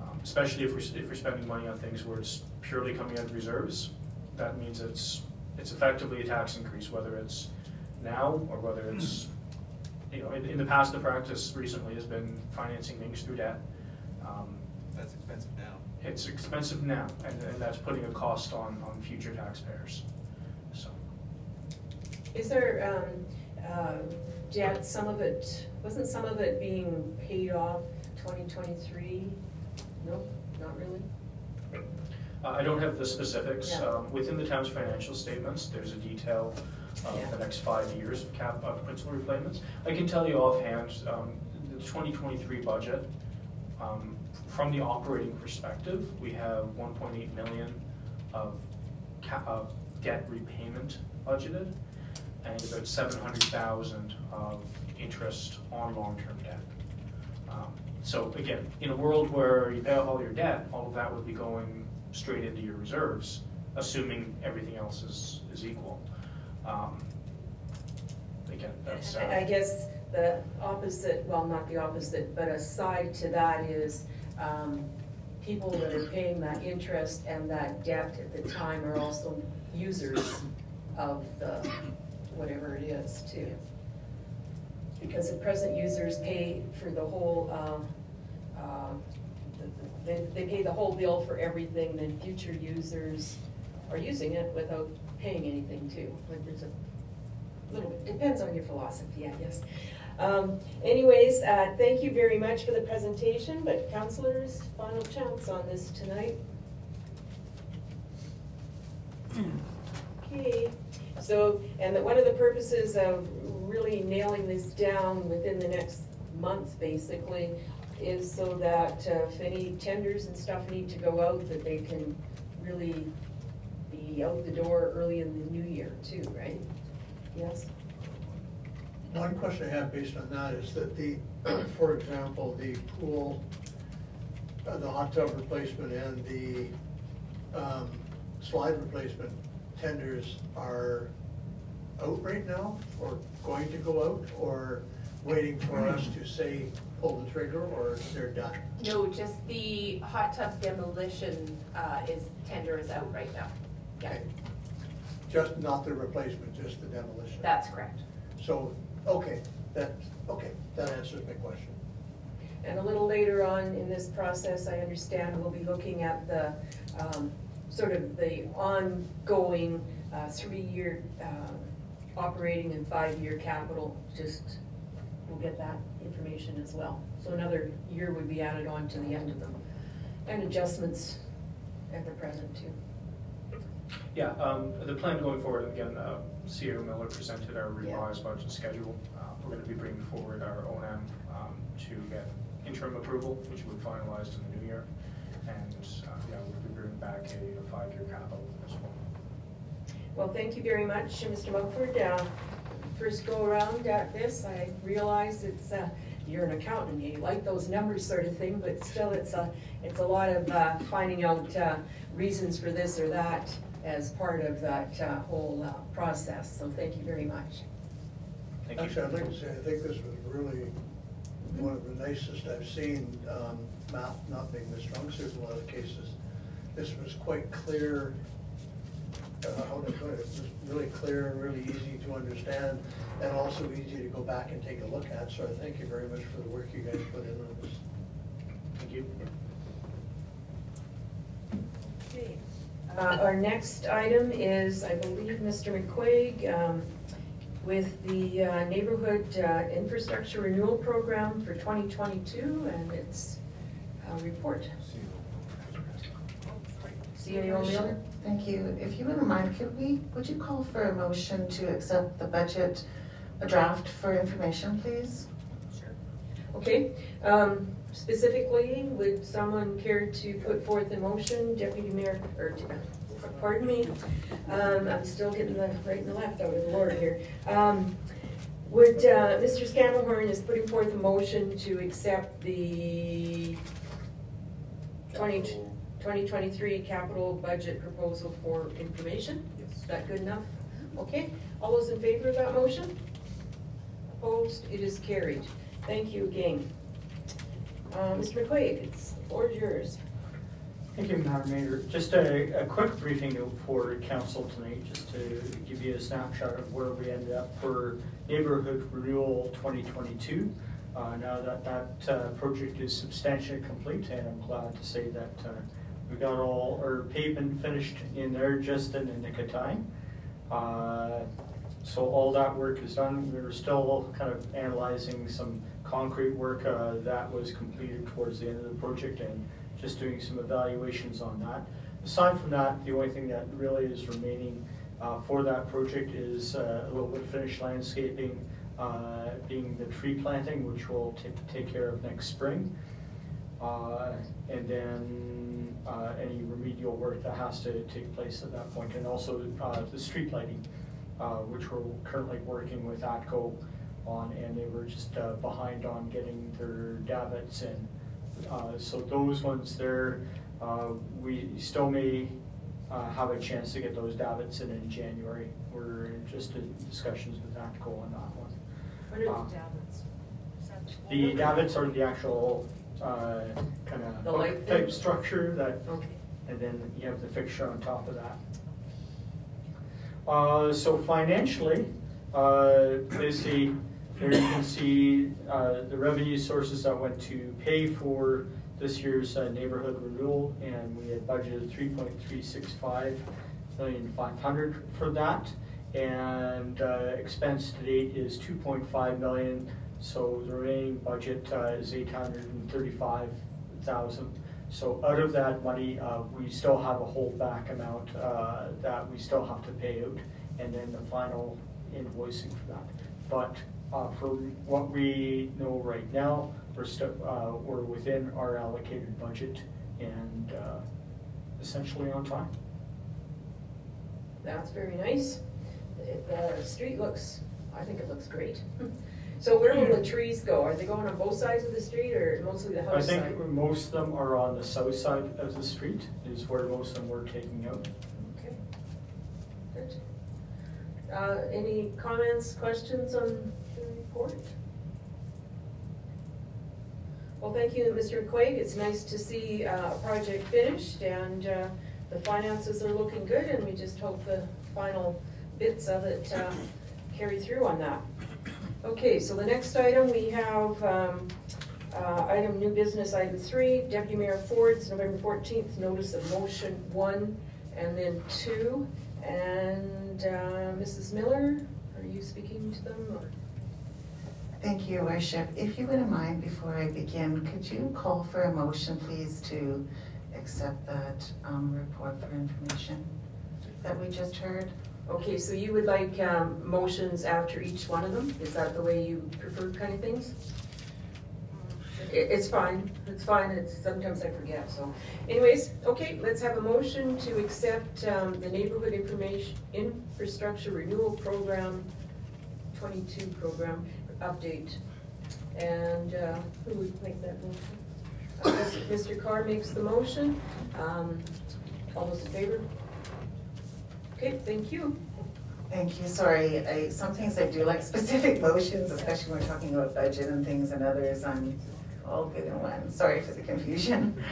um, especially if we're, if we're spending money on things where it's purely coming out of reserves, that means it's, it's effectively a tax increase, whether it's now or whether it's, you know, in, in the past, the practice recently has been financing things through debt. Um, That's expensive now. It's expensive now, and, and that's putting a cost on, on future taxpayers, so. Is there, um, uh, debt, some of it, wasn't some of it being paid off twenty twenty-three? Nope, not really? Uh, I don't have the specifics. Yeah. Um, Within the town's financial statements, there's a detail of Yeah. the next five years of cap, of principal repayments. I can tell you offhand, um, the 2023 budget, um, from the operating perspective, we have 1.8 million of cap, of debt repayment budgeted, and about 700,000 of interest on long-term debt. Um, So again, in a world where you pay off all your debt, all of that would be going straight into your reserves, assuming everything else is, is equal. Um, Again, that's. uh, I I guess the opposite, well, not the opposite, but aside to that is, um, people that are paying that interest and that debt at the time are also users of the, whatever it is too. Because the present users pay for the whole, um, uh, the- they, they pay the whole bill for everything, then future users are using it without paying anything too. Like there's a little bit, depends on your philosophy, I guess. Um, anyways, uh, thank you very much for the presentation, but counselors, final chance on this tonight. Okay, so, and that one of the purposes of really nailing this down within the next month, basically, is so that uh, if any tenders and stuff need to go out, that they can really be out the door early in the new year too, right? Yes? One question I have based on that is that the, for example, the pool, uh, the hot tub replacement and the um, slide replacement tenders are out right now, or going to go out, or waiting for us to say, pull the trigger, or they're done? No, just the hot tub demolition, uh, is, tender is out right now. Yeah, Okay. Just not the replacement, just the demolition? that's correct. So, okay, that, okay, that answers my question. And a little later on in this process, I understand we'll be looking at the, um, sort of the ongoing, uh, three-year, um, operating and five-year capital, just, we'll get that information as well. So another year would be added on to the end of them, and adjustments at the present too. Yeah, um, the plan going forward, again, uh, CAO Miller presented our revised budget schedule. Uh, We're gonna be bringing forward our O and M, um, to get interim approval, which will be finalized in the new year. And, uh, yeah, we'll be bringing back a a five-year capital as well. Well, thank you very much, Mr. Mumford. Uh, First go around at this, I realize it's, uh, you're an accountant, you like those numbers sort of thing, but still, it's a, it's a lot of uh, finding out uh, reasons for this or that as part of that uh, whole uh, process, so thank you very much. Thank you. Actually, I'd like to say, I think this was really one of the nicest I've seen, um, math not being the strong suit in a lot of cases. This was quite clear, uh, how to put it, it was really clear and really easy to understand, and also easy to go back and take a look at, so I thank you very much for the work you guys put in on this. Thank you. Okay. Uh, Our next item is, I believe, Mr. McQuaig, um, with the uh, Neighborhood uh, Infrastructure Renewal Program for 2022, and it's uh, uh, report. Sorry. CAO Miller? Thank you. If you wouldn't mind, could we, would you call for a motion to accept the budget, a draft for information, please? Okay, um, specifically, would someone care to put forth a motion, Deputy Mayor, or, pardon me, um, I'm still getting the right and the left out of the order here. Um, would, uh, Mr. Scannahorn is putting forth a motion to accept the 20 2023 capital budget proposal for information? Is that good enough? Okay, all those in favor of that motion? Opposed, it is carried. Thank you again. Uh, Mr. McQuaig, it's, the floor is yours. Thank you, Madam Mayor. Just a, a quick briefing for council tonight, just to give you a snapshot of where we ended up for neighborhood renewal 2022. Uh, now that that uh, project is substantially complete, and I'm glad to say that uh, we got all our pavement finished in there just in the nick of time. Uh, so all that work is done. We are still kind of analyzing some concrete work uh, that was completed towards the end of the project and just doing some evaluations on that. Aside from that, the only thing that really is remaining uh, for that project is uh, a little bit of finished landscaping, uh, being the tree planting, which we'll take, take care of next spring. Uh, and then uh, any remedial work that has to take place at that point, and also uh, the street lighting, uh, which we're currently working with ATCO on, and they were just uh, behind on getting their davits in. Uh, so those ones there, uh, we still may uh, have a chance to get those davits in in January. We're just in discussions with ATCO on that one. What are Uh, the davits? The davits are the actual uh, kind The of light type thing? structure that, Okay. and then you have the fixture on top of that. Uh, So financially, uh, basically, here you can see uh, the revenue sources that went to pay for this year's uh, neighborhood renewal, and we had budgeted three point three six five million five hundred for that. And uh, expense to date is two point five million, so the remaining budget uh, is eight hundred and thirty-five thousand. So out of that money, uh, we still have a holdback amount uh, that we still have to pay out, and then the final invoicing for that. But uh, for what we know right now, we're still, uh, we're within our allocated budget and uh, essentially on time. That's very nice. The street looks, I think it looks great. So where will the trees go? Are they going on both sides of the street or mostly the house side? I think most of them are on the south side of the street is where most of them were taking out. Okay, good. Uh, Any comments, questions on the report? Well, thank you, Mr. McQuaig. It's nice to see uh, a project finished and uh, the finances are looking good and we just hope the final bits of it uh, carry through on that. Okay, so the next item, we have um, uh, item new business, item three, Deputy Mayor Ford's November fourteenth, notice of motion one and then two. And uh, Mrs. Miller, are you speaking to them or? Thank you, Your Worship. If you wouldn't mind, before I begin, could you call for a motion, please, to accept that um, report for information that we just heard? Okay, so you would like um, motions after each one of them? Is that the way you prefer kind of things? It's fine, it's fine, it's, sometimes I forget, so. Anyways, okay, let's have a motion to accept um, the Neighborhood Information, Infrastructure Renewal Program, twenty-two program update. And uh, who would make that motion? Uh, Mr. Carr makes the motion. Um, All those in favor? Okay, thank you. Thank you, sorry, I, some things I do like specific motions, especially when we're talking about budget and things, and others, I'm all good in one, sorry for the confusion.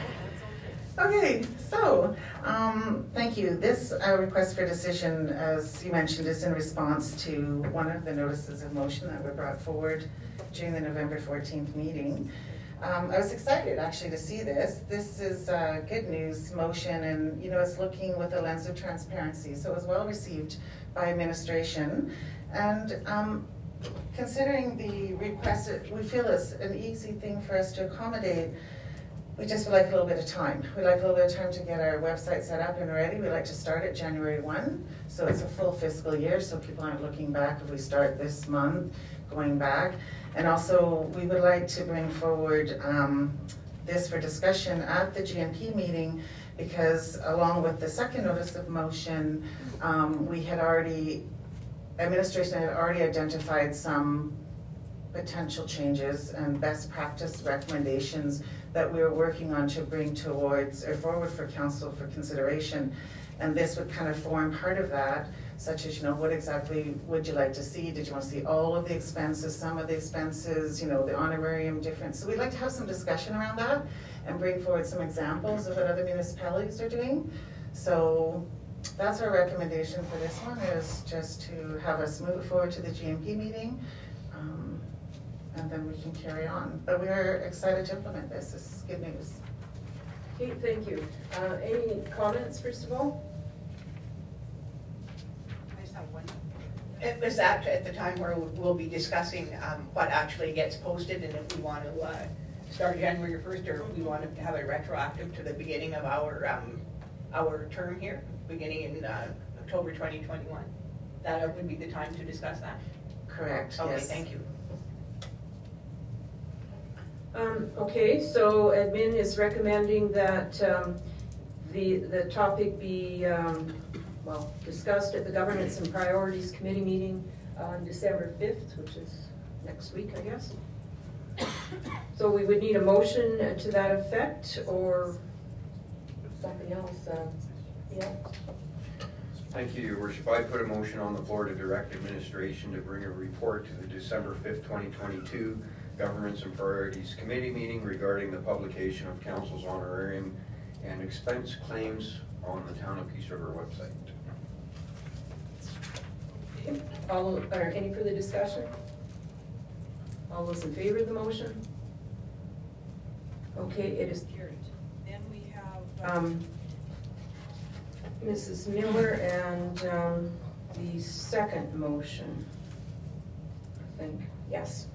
Okay, so, um, thank you. This, uh, request for decision, as you mentioned, is in response to one of the notices of motion that were brought forward during the November fourteenth meeting. Um, I was excited actually to see this. This is, uh, good news motion and, you know, it's looking with a lens of transparency, so it was well received by administration. And, um, considering the request, we feel it's an easy thing for us to accommodate we just would like a little bit of time. We'd like a little bit of time to get our website set up and ready. We'd like to start at January one, so it's a full fiscal year, so people aren't looking back if we start this month, going back. And also, we would like to bring forward um, this for discussion at the GMP meeting, because along with the second notice of motion, um, we had already, administration had already identified some potential changes and best practice recommendations that we were working on to bring towards, or forward for council for consideration. And this would kind of form part of that, such as, you know, what exactly would you like to see? Did you want to see all of the expenses, some of the expenses, you know, the honorarium difference? So we'd like to have some discussion around that and bring forward some examples of what other municipalities are doing. So that's our recommendation for this one, is just to have us move forward to the GMP meeting. um, And then we can carry on. But we are excited to implement this. This is good news. Okay, thank you. Uh, Any comments, first of all? I just have one. It was at, at the time where we'll be discussing um, what actually gets posted and if we want to uh, start January first or if we want to have it retroactive to the beginning of our, um, our term here, beginning in uh, October 2021. That would be the time to discuss that? Correct, yes. Okay, thank you. Um, Okay, so admin is recommending that um, the, the topic be, um, well, discussed at the Governance and Priorities Committee meeting on December 5th, which is next week, I guess. So we would need a motion to that effect, or something else, uh, yeah? Thank you, Your Worship. I put a motion on the floor to direct administration to bring a report to the December fifth, twenty twenty-two Governance and Priorities Committee meeting regarding the publication of council's honorarium and expense claims on the Town of Peace River website. Okay. All, or any further discussion? All those in favor of the motion? Okay, it is Carried. Then we have. um, Mrs. Miller and um, the second motion, I think, yes.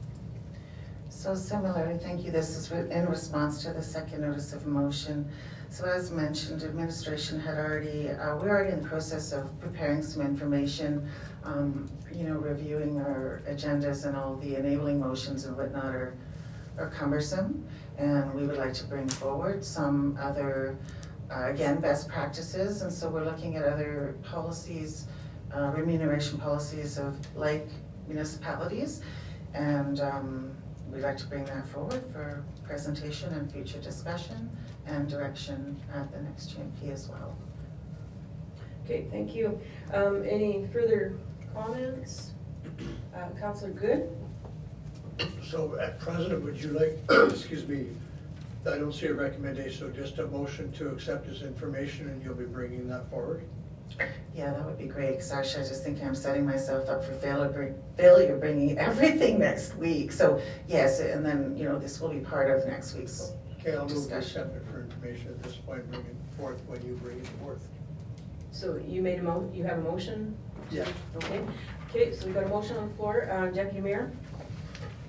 So similarly, thank you, this is in response to the second notice of motion. So as mentioned, administration had already, uh, we're already in the process of preparing some information, um, you know, reviewing our agendas and all the enabling motions and whatnot are, are cumbersome. And we would like to bring forward some other, uh, again, best practices. And so we're looking at other policies, uh, remuneration policies of like municipalities. And um, we'd like to bring that forward for presentation and future discussion and direction at the next GMP as well. Okay, thank you. Um, Any further comments? Uh, Counselor Good? So at present, would you like, excuse me, I don't see a recommendation, so just a motion to accept this information and you'll be bringing that forward? Yeah, that would be great, because actually I was just thinking I'm setting myself up for failure, failure bringing everything next week. So yes, and then, you know, this will be part of next week's Okay, I'll move to discussion. Accept it for information at this point, bring it forth when you bring it forth. So you made a mo, you have a motion? Yeah. Okay, okay, so we got a motion on the floor. Uh, Deputy Mayor?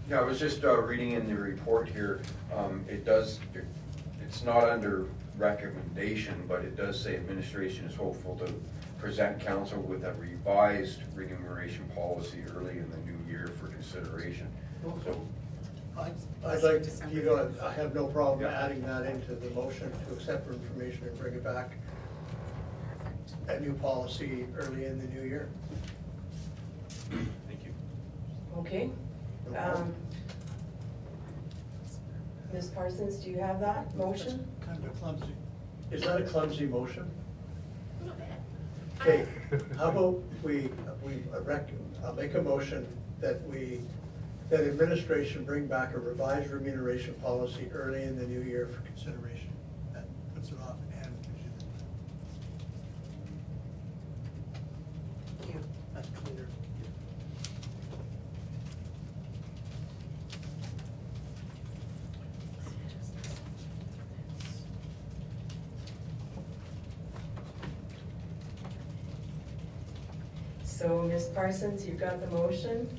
Yeah, I was just uh, reading in the report here, um, it does, it's not under recommendation, but it does say administration is hopeful to present council with a revised remuneration policy early in the new year for consideration. So, I- I'd like, to- you know, I have no problem adding that into the motion to accept for information and bring it back. A new policy early in the new year. Thank you. Okay. Um, Ms. Parsons, do you have that motion? Kind of clumsy. Is that a clumsy motion? A little bit. Okay, how about we, we rec, I'll make a motion that we, that administration bring back a revised remuneration policy early in the new year for consideration. That puts it off and gives you the. That's cleaner. So Ms. Parsons, you've got the motion.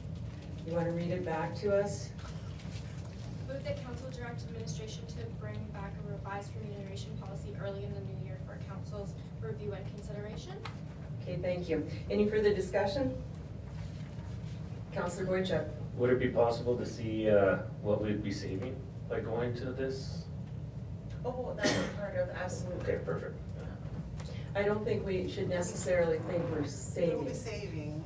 You want to read it back to us? Move that council direct administration to bring back back a revised remuneration policy early in the new year for council's review and consideration. Okay, thank you. Any further discussion? Counselor Boychuk? Would it be possible to see uh, what we'd be saving by going to this? Oh, that's part of us. Okay, perfect. I don't think we should necessarily think we're saving. We'll be saving,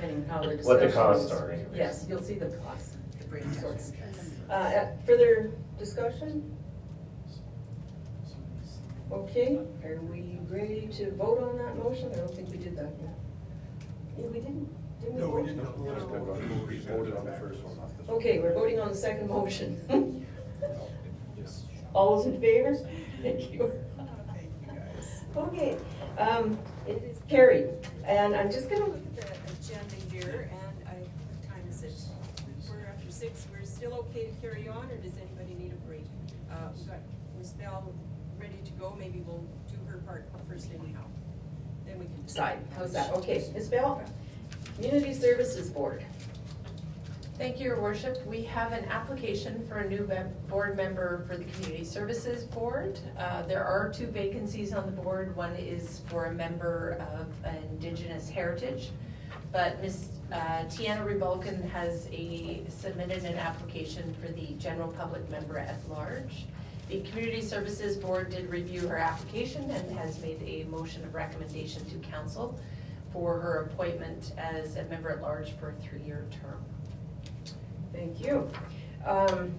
saving. depending how the discussion What the costs are anyways. Yes, you'll see the costs. It brings Uh, uh, Further discussion? Okay, are we ready to vote on that motion? I don't think we did that yet. Yeah, we didn't, didn't we No, we vote? didn't. We voted on the first one, not this one. Okay, we're voting on the second motion. All those in favor? Thank you. Okay, um, it is carried, and I'm just gonna Look at the agenda here, and I, what time is it? Quarter after six, we're still okay to carry on, or does anybody need a break? Uh, we've got Ms. Bell ready to go, maybe we'll do her part first anyhow. Then we can decide, how's that? Okay, Ms. Bell, Community Services Board. Thank you, your worship. We have an application for a new board member for the Community Services Board. Uh, There are two vacancies on the board. One is for a member of Indigenous Heritage. But Ms. uh, Tiana Rebalkin has a, submitted an application for the general public member at large. The Community Services Board did review her application and has made a motion of recommendation to council for her appointment as a member at large for a three-year term. Thank you. Um,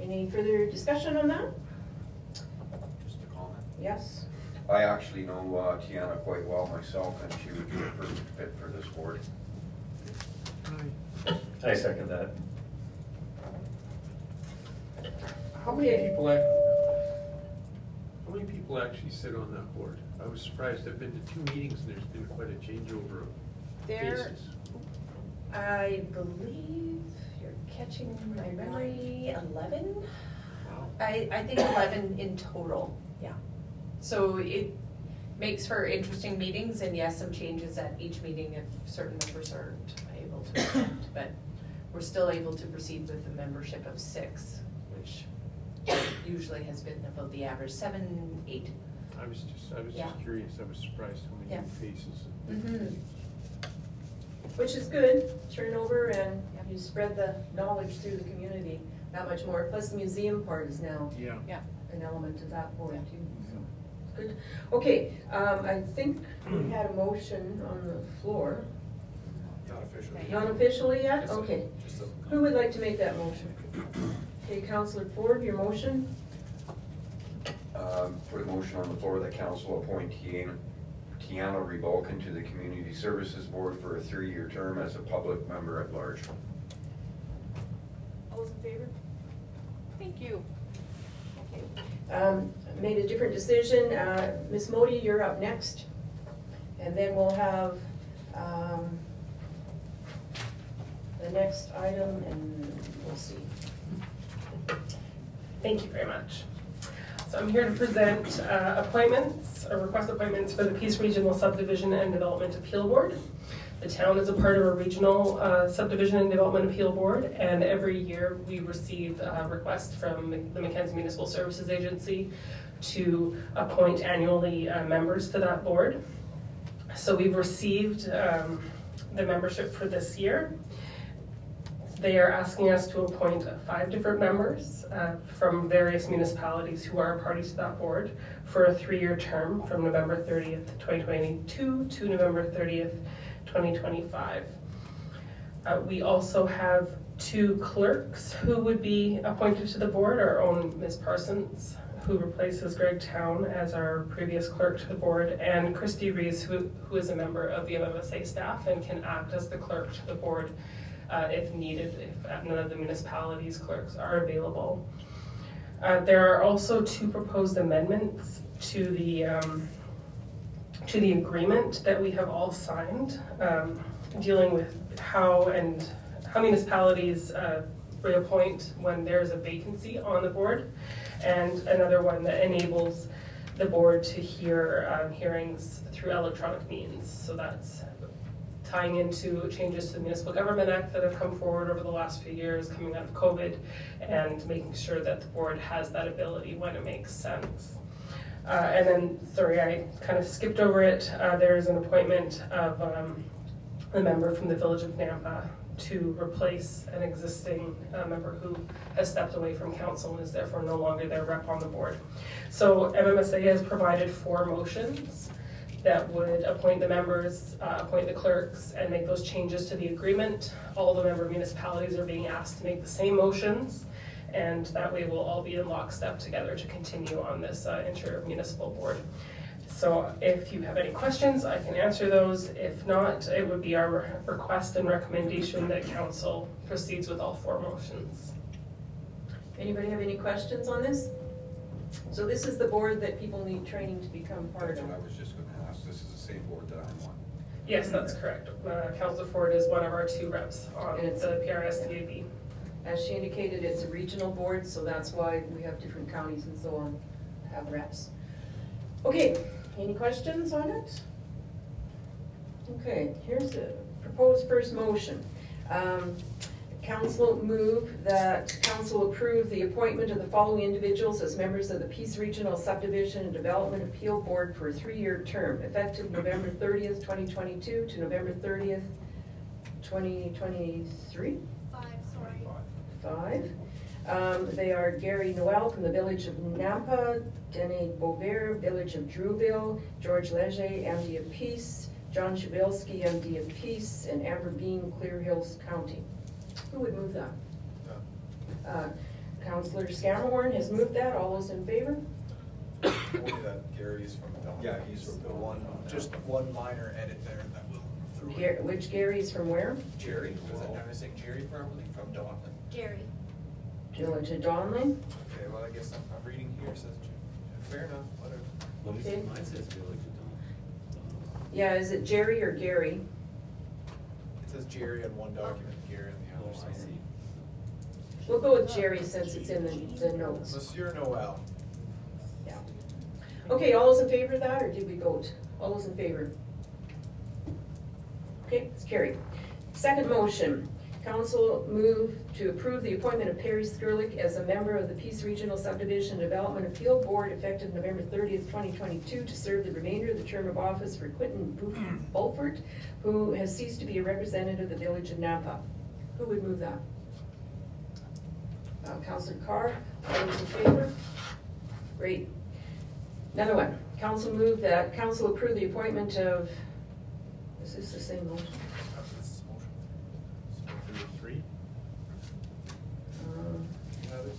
Any further discussion on that? Just a comment. Yes? I actually know uh, Tiana quite well myself, and she would be a perfect fit for this board. I second that. How many people, ac- how many people actually sit on that board? I was surprised, I've been to two meetings and there's been quite a changeover of There, faces. I believe you're catching my memory, eleven? Wow. I, I think eleven in total, yeah. So it makes for interesting meetings and yes, some changes at each meeting if certain members aren't able to attend. But we're still able to proceed with a membership of six, which usually has been about the average, seven, eight. I was just, I was Yeah. just curious, I was surprised how many Yeah. new faces. Mm-hmm. Which is good, turnover, and you spread the knowledge through the community that much more. Plus, the museum part is now Yeah. Yeah. an element of that board too. So it's Good. Okay, um, I think we had a motion on the floor. Not officially. Not officially yet? Just a- Okay. just a- Who would like to make that motion? Okay, Counselor Ford, your motion? Um, Put a motion on the floor that council appoint Tiana Tiana Rebalkin to the Community Services Board for a three-year term as a public member at large. All those in favor? Thank you. Um, Made a different decision. Uh, Ms. Modi, you're up next. And then we'll have um, the next item, and we'll see. Thank you very much. So I'm here to present uh, appointments, or request appointments for the Peace Regional Subdivision and Development Appeal Board. The town is a part of a regional uh, subdivision and development appeal board, and every year we receive a request from the Mackenzie Municipal Services Agency to appoint annually uh, members to that board. So we've received um, the membership for this year. They are asking us to appoint five different members uh, from various municipalities who are party to that board for a three-year term from November 30th, 2022 to November 30th, 2025. Uh, We also have two clerks who would be appointed to the board, our own Ms. Parsons, who replaces Greg Town as our previous clerk to the board, and Christy Rees, who, who is a member of the MMSA staff and can act as the clerk to the board uh, if needed, if none of the municipalities' clerks are available. Uh, There are also two proposed amendments to the, um, to the agreement that we have all signed, um, dealing with how and, how municipalities uh, reappoint when there's a vacancy on the board, and another one that enables the board to hear um, hearings through electronic means. So that's tying into changes to the Municipal Government Act that have come forward over the last few years, coming out of COVID, and making sure that the board has that ability when it makes sense. Uh, and then, sorry, I kind of skipped over it. Uh, there is an appointment of um, a member from the Village of Nampa to replace an existing uh, member who has stepped away from council and is therefore no longer their rep on the board. So MMSA has provided four motions that would appoint the members, uh, appoint the clerks, and make those changes to the agreement. All the member municipalities are being asked to make the same motions, and that way we'll all be in lockstep together to continue on this uh, inter-municipal board. So if you have any questions, I can answer those. If not, it would be our request and recommendation that council proceeds with all four motions. Anybody have any questions on this? So this is the board that people need training to become part That's of. what I was just gonna ask, this is the same board that I'm on. Yes, that's correct. Uh, Council Ford is one of our two reps on And it's- the PRSDAB. As she indicated, it's a regional board, so that's why we have different counties and so on have reps. Okay, any questions on it? Okay, here's the proposed first motion. Um, Council move that council approve the appointment of the following individuals as members of the Peace Regional Subdivision and Development Appeal Board for a three-year term, effective November thirtieth, twenty twenty-two to November thirtieth, twenty twenty-three? Five, sorry. Five. Um, they are Gary Noel from the village of Nampa, Dene Bover, village of Girouxville, George Leger, MD of Peace, John Shabilsky, MD of Peace, and Amber Bean, Clear Hills County. Who would move that? Uh, Counselor Scammahorn has moved that. All those in favor? Only that Gary's from Dawn. Yeah, he's from The Dawn. one, just one minor edit there that will. Gar- Which Gary's from where? Jerry, was that, am I saying Jerry properly, from Dawn? Gary. Village of Donnelly. Okay, well, I guess I'm, I'm reading here, says, Jer- fair enough, whatever. Let me see, Okay. mine says Village of Yeah, is it Jerry or Gary? It says Jerry on one document, Gary on the oh, other. Oh, I see. We'll go with Jerry since it's in the, the notes. Monsieur Noel. Yeah. Okay, all those in favor of that, or did we vote? All those in favor? Okay, it's carried. Second motion, council move to approve the appointment of Perry Skirlick as a member of the Peace Regional Subdivision Development Appeal Board effective November thirtieth, twenty twenty-two, to serve the remainder of the term of office for Quinton Bu- Bulford, who has ceased to be a representative of the village of Nampa. Who would move that? Uh, Councilor Carr, all those in favor? Great. Another one, council move that council approve the appointment of, is this the same motion? This is motion. Number three, Um, You have this?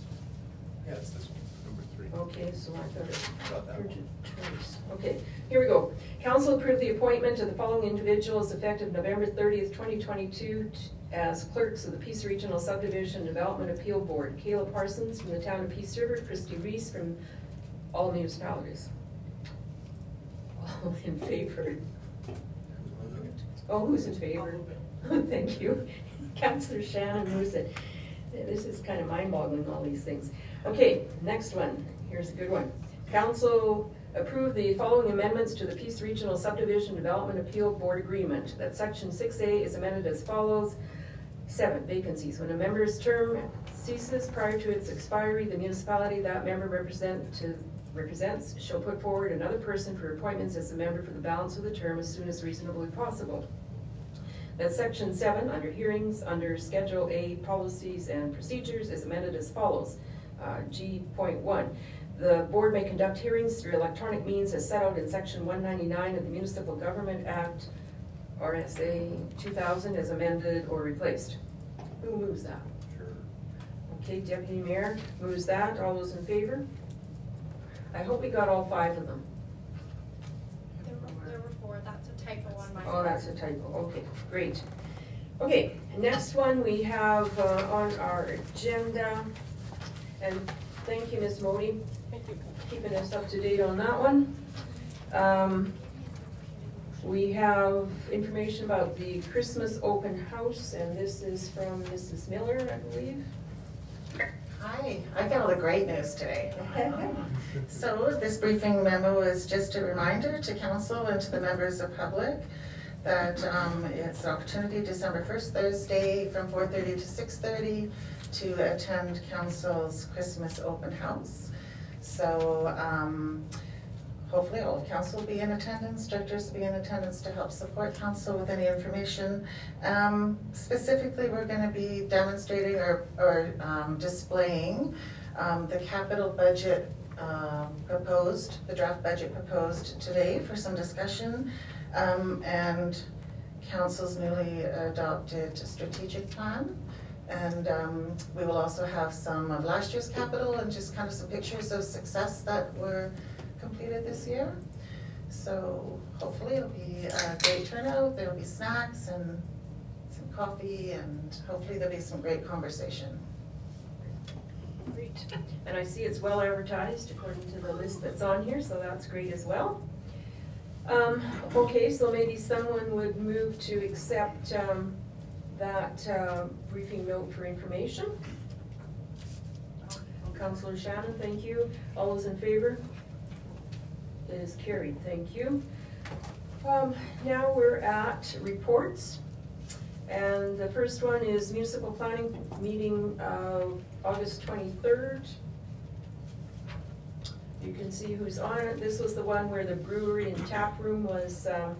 Yeah, it's this one. number three. Okay, so I it. Got. Urgent choice. Okay, here we go. Council approved the appointment of the following individuals effective November thirtieth, twenty twenty-two as clerks of the Peace Regional Subdivision Development Appeal Board. Kayla Parsons from the town of Peace River, Christy Reese from all municipalities. All in favor? Oh, who's in favor? Thank you. Councillor Shannon moves it. This is kind of mind-boggling, all these things. Okay, next one. Here's a good one. Council approve the following amendments to the Peace Regional Subdivision Development Appeal Board Agreement. That section six A is amended as follows. Seven, vacancies. When a member's term ceases prior to its expiry, the municipality that member represent to, represents shall put forward another person for appointments as a member for the balance of the term as soon as reasonably possible. That section seven, under hearings, under Schedule A, policies and procedures is amended as follows. Uh, G point one, the board may conduct hearings through electronic means as set out in section one ninety-nine of the Municipal Government Act, RSA two thousand as amended or replaced. Who moves that? Sure. Okay, Deputy Mayor moves that. All those in favor? I hope we got all five of them. There were, there were four, that's a typo on my. Oh, that's a typo, okay, great. Okay, next one we have uh, on our agenda, and thank you, Ms. Modi, Thank you. Keeping us up to date on that one. Um, We have information about the Christmas open house, and this is from Mrs. Miller, I believe. Hi, I got all the great news today. So this briefing memo is just a reminder to council and to the members of public that um, it's opportunity December first Thursday from four thirty to six thirty to attend council's Christmas open house. So um, hopefully all of council will be in attendance, directors will be in attendance to help support council with any information. Um, Specifically, we're gonna be demonstrating or, or um, displaying um, the capital budget uh, proposed, the draft budget proposed today for some discussion, um, and council's newly adopted strategic plan. And um, we will also have some of last year's capital and just kind of some pictures of success that were completed this year. So hopefully it'll be a great turnout, there'll be snacks and some coffee, and hopefully there'll be some great conversation. Great. And I see it's well advertised according to the list that's on here, so that's great as well. Um, okay, so maybe someone would move to accept, um, that, uh, briefing note for information. Counselor Shannon, thank you. All those in favor? It is carried, thank you. Um, now we're at reports. And the first one is municipal planning meeting of August twenty-third. You can see who's on it. This was the one where the brewery and tap room was, um,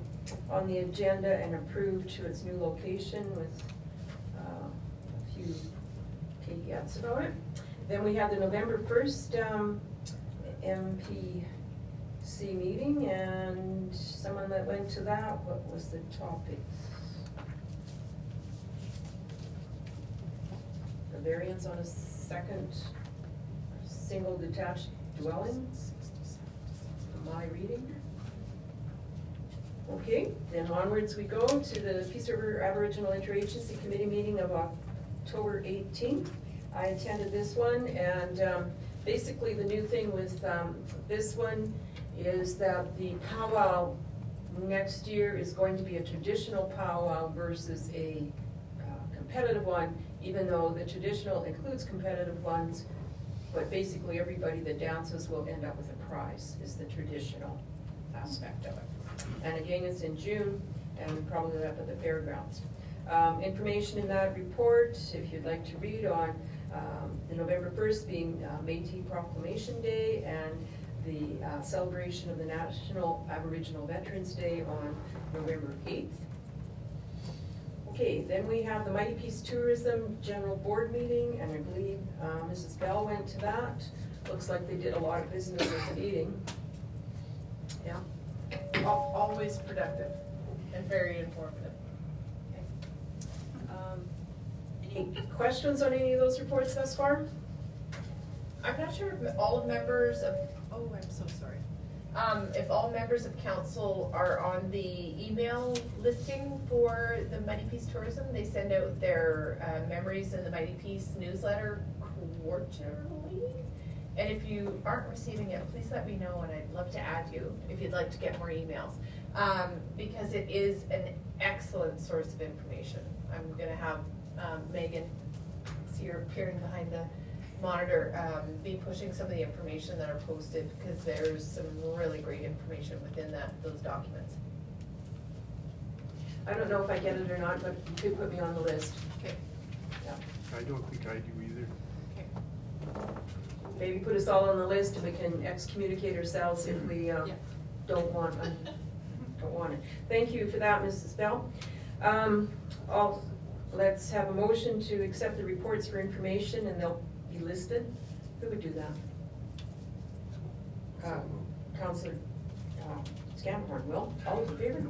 on the agenda and approved to its new location with, uh, a few caveats about it. Then we have the November first, um, MPC meeting and someone that went to that, what was the topic? The variance on a second, single detached dwelling? Am I reading? Okay, then onwards we go to the Peace River Aboriginal Interagency Committee meeting of October eighteenth. I attended this one, and um, basically the new thing with um, this one is that the powwow next year is going to be a traditional powwow versus a uh, competitive one, even though the traditional includes competitive ones, but basically everybody that dances will end up with a prize, is the traditional aspect of it. And again, it's in June, and probably up at the fairgrounds. Um, information in that report, if you'd like to read on um, the November first being uh, Métis Proclamation Day and the uh, celebration of the National Aboriginal Veterans Day on November eighth. Okay, then we have the Mighty Peace Tourism General Board meeting, and I believe uh, Mrs. Bell went to that. Looks like they did a lot of business at the meeting. Yeah, Always productive and very informative. um, any questions on any of those reports thus far? I'm not sure if all members of, oh, I'm so sorry. Um, if all members of council are on the email listing for the Mighty Peace Tourism, they send out their, uh, memories in the Mighty Peace newsletter quarterly. And if you aren't receiving it, please let me know and I'd love to add you if you'd like to get more emails. Um, because it is an excellent source of information. I'm gonna have, um, Megan, see her appearing behind the monitor, um, be pushing some of the information that are posted, because there's some really great information within that, those documents. I don't know if I get it or not, but you could put me on the list. Okay. Yeah. I don't think I do either. Maybe put us all on the list and we can excommunicate ourselves if we uh, Yeah. don't want, un- don't want it. Thank you for that, Mrs. Bell. Um, I'll, let's have a motion to accept the reports for information and they'll be listed. Who would do that? Uh, Counselor uh, Scamhorn will. All those in favor?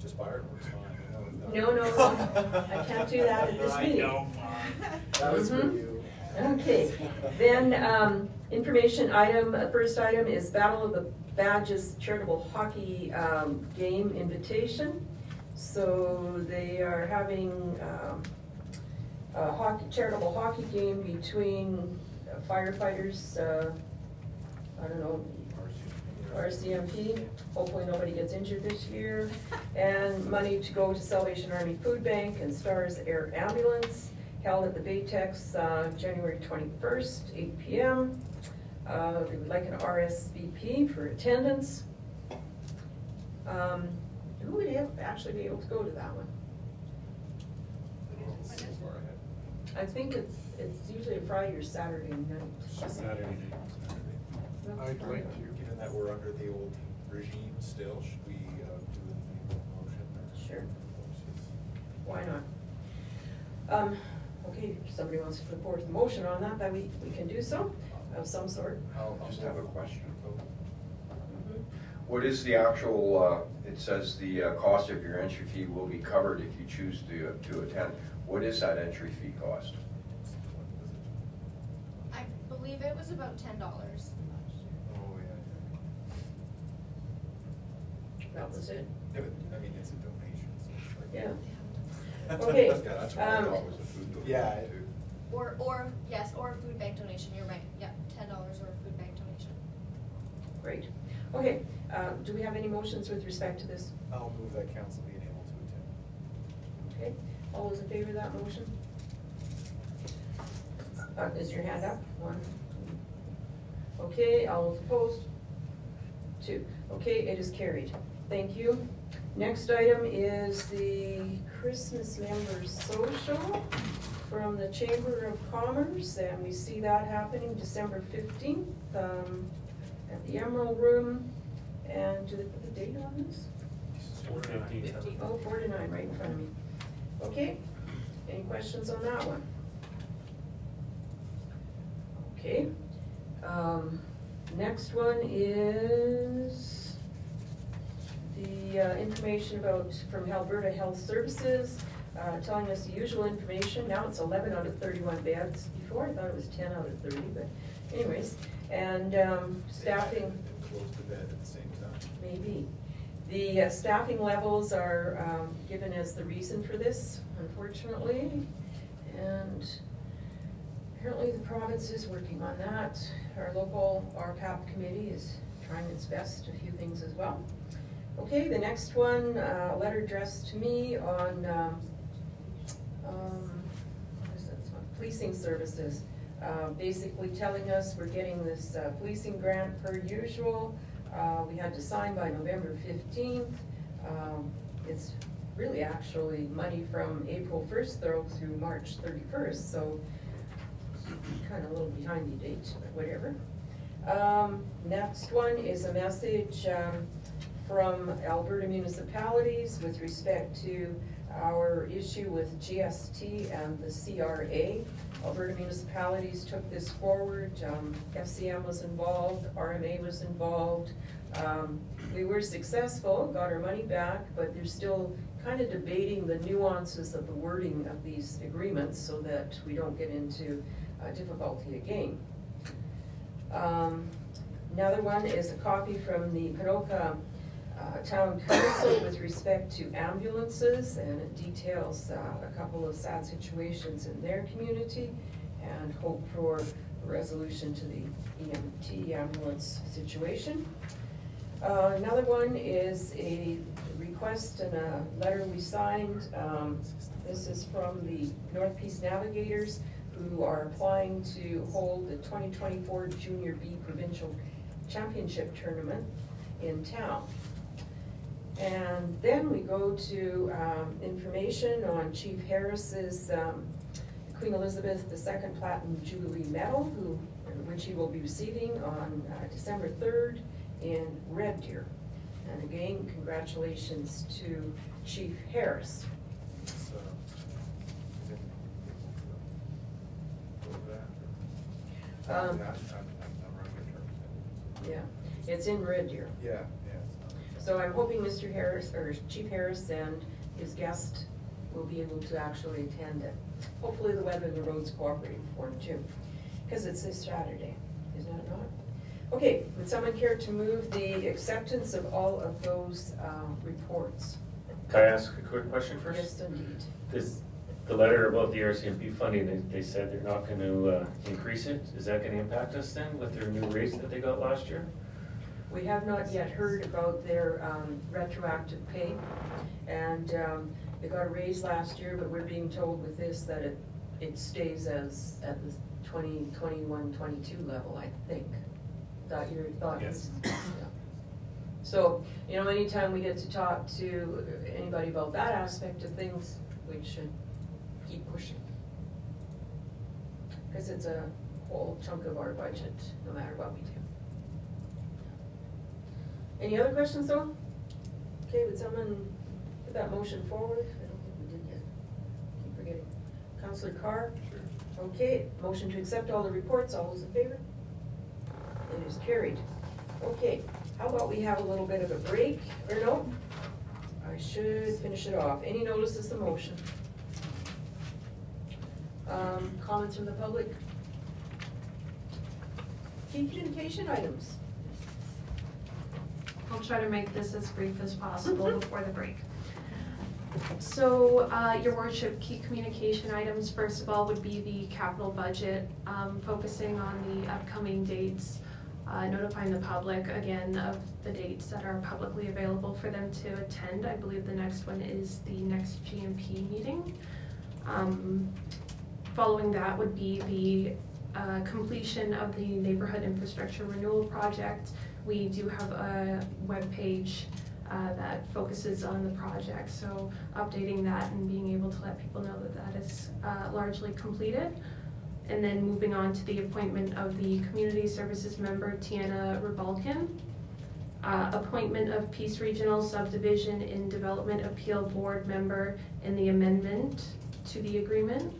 Just Byron works fine. No, no, no. I can't do that at this I meeting. know, That was for Mhm. you. Okay, then, um, information item, uh, first item is Battle of the Badges charitable hockey, um, game invitation. So they are having, um, a hockey, charitable hockey game between firefighters, uh, I don't know, RCMP, hopefully nobody gets injured this year, and money to go to Salvation Army Food Bank and Stars Air Ambulance, held at the Baytex, uh, January twenty-first, eight P M. Uh, they would like an RSVP for attendance. Um, who would have actually be able to go to that one? So far ahead. I think it's, it's usually a Friday or Saturday night. Saturday night. I'd like to, given that we're under the old regime still, should we uh, do the motion? or- Sure. Why not? Um, okay, if somebody wants to put forth a motion on that, then we, we can do so, of some sort. I'll, I'll Just have a question. Mhm. What is the actual, uh, it says the uh, cost of your entry fee will be covered if you choose to, to attend. What is that entry fee cost? I believe it was about ten dollars. Oh, yeah. That was it. Yeah, but, I mean, it's a donation, so it's like. Yeah. Okay, Yeah, that's what I um, thought was donation. Yeah. too. Or, or, yes, or a food bank donation, you're right, yeah, ten dollars or a food bank donation. Great. Okay, uh, do we have any motions with respect to this? I'll move that council being able to attend. Okay, all those in favor of that motion? Uh, is your hand up? One. Okay, all those opposed? Two. Okay, it is carried. Thank you. Next item is the Christmas Members Social from the Chamber of Commerce, and we see that happening December fifteenth, um, at the Emerald Room. And do they put the date on this? Oh, four to nine, right in front of me. Okay, any questions on that one? Okay, um, next one is the, uh, information about, from Alberta Health Services, uh, telling us the usual information, now it's eleven out of thirty-one beds, before I thought it was ten out of thirty, but anyways, and, um, staffing. And close to bed at the same time. Maybe. The uh, staffing levels are um, given as the reason for this, unfortunately. And apparently the province is working on that. Our local RPAP committee is trying its best, a few things as well. Okay, the next one, uh, a letter addressed to me on, um, um? Policing services. Uh, basically telling us we're getting this uh, policing grant per usual. Uh, we had to sign by November fifteenth. Um, it's really actually money from April first through through March thirty-first, so kind of a little behind the date, but whatever. Um, next one is a message, um, from Alberta municipalities with respect to our issue with GST and the CRA. Alberta municipalities took this forward, um, FCM was involved, RMA was involved. Um, we were successful, got our money back, but they're still kind of debating the nuances of the wording of these agreements so that we don't get into uh, difficulty again. Um, Another one is a copy from the Ponoka uh, Town Council with respect to ambulances, and it details uh, a couple of sad situations in their community, and hope for a resolution to the EMT ambulance situation. Uh, Another one is a request and a letter we signed. Um, This is from the North Peace Navigators, who are applying to hold the 2024 Junior B Provincial Championship Tournament in town. And then we go to um, information on Chief Harris's um, Queen Elizabeth II Platinum Jubilee Medal, who, which he will be receiving on uh, December 3rd in Red Deer. And again, congratulations to Chief Harris. Uh, Um, Yeah, it's in Red Deer. Yeah, So I'm hoping Mr. Harris, or Chief Harris and his guest will be able to actually attend it. Hopefully the weather and the roads cooperate for him too, because it's this Saturday, isn't it not? Okay, would someone care to move the acceptance of all of those um, reports? Can I ask a quick question first? Yes, indeed. This, the letter about the RCMP funding, they, they said they're not gonna, uh, increase it. Is that gonna impact us then with their new raise that they got last year? We have not yet heard about their um, retroactive pay, and um, they got a raise last year, but we're being told with this that it, it stays as, at the 2021, 22 level, I think. That your thought? Yes. Yeah. So, you know, anytime we get to talk to anybody about that aspect of things, we should keep pushing. Because it's a whole chunk of our budget, no matter what we do. Any other questions though? Okay, would someone put that motion forward? I don't think we did yet. Keep forgetting. Counselor Carr? Sure. Okay, motion to accept all the reports, all those in favor? It is carried. Okay, how about we have a little bit of a break, or no? I should finish it off. Any notices of the motion? Um, comments from the public? Key communication items? I'll try to make this as brief as possible before the break. So, uh, your worship, key communication items, first of all, would be the capital budget, um, focusing on the upcoming dates, uh, notifying the public again of the dates that are publicly available for them to attend. I believe the next one is the next GMP meeting. Um, following that would be the, uh, completion of the neighborhood infrastructure renewal project. We do have a webpage uh, that focuses on the project, so updating that and being able to let people know that that is uh, largely completed. And then moving on to the appointment of the community services member Tiana Rebalkin. Uh, appointment of Peace Regional Subdivision in Development Appeal Board member and the amendment to the agreement.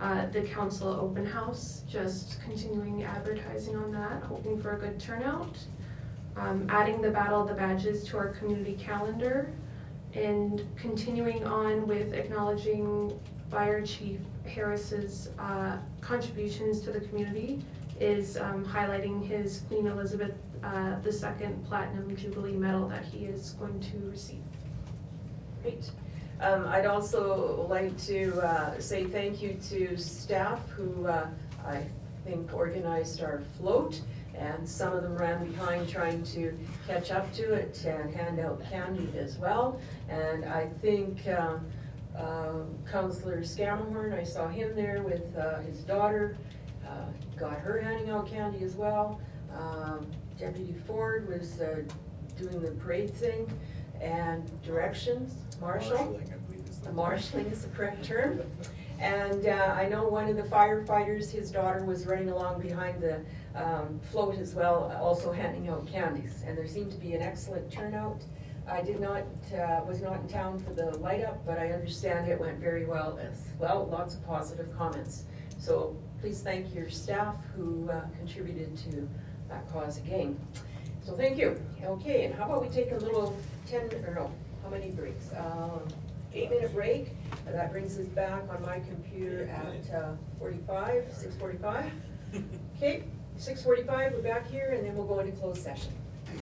Uh, the council open house, just continuing advertising on that, hoping for a good turnout. Um, adding the Battle of the Badges to our community calendar and continuing on with acknowledging Fire Chief Harris's uh, contributions to the community is um, highlighting his Queen Elizabeth uh, II Platinum Jubilee Medal that he is going to receive. Great. Um, I'd also like to, uh, say thank you to staff who, uh, I think organized our float. And some of them ran behind trying to catch up to it and hand out candy as well. And I think, um, um, Counselor Scamahorn, I saw him there with, uh, his daughter, uh, got her handing out candy as well. Um, Deputy Ford was, uh, doing the parade thing and directions, Marshall. Marshalling, I believe is the. Marshalling is the correct term. And uh, I know one of the firefighters, his daughter was running along behind the um, float as well, also handing out candies. And there seemed to be an excellent turnout. I did not, uh, was not in town for the light up, but I understand it went very well as well. Lots of positive comments. So please thank your staff who uh, contributed to that cause again. So thank you. Okay, and how about we take a little ten, or no, how many breaks? Um, eight minute break. That brings us back on my computer at uh, forty-five, six forty-five. Okay, six forty-five, we're back here and then we'll go into closed session.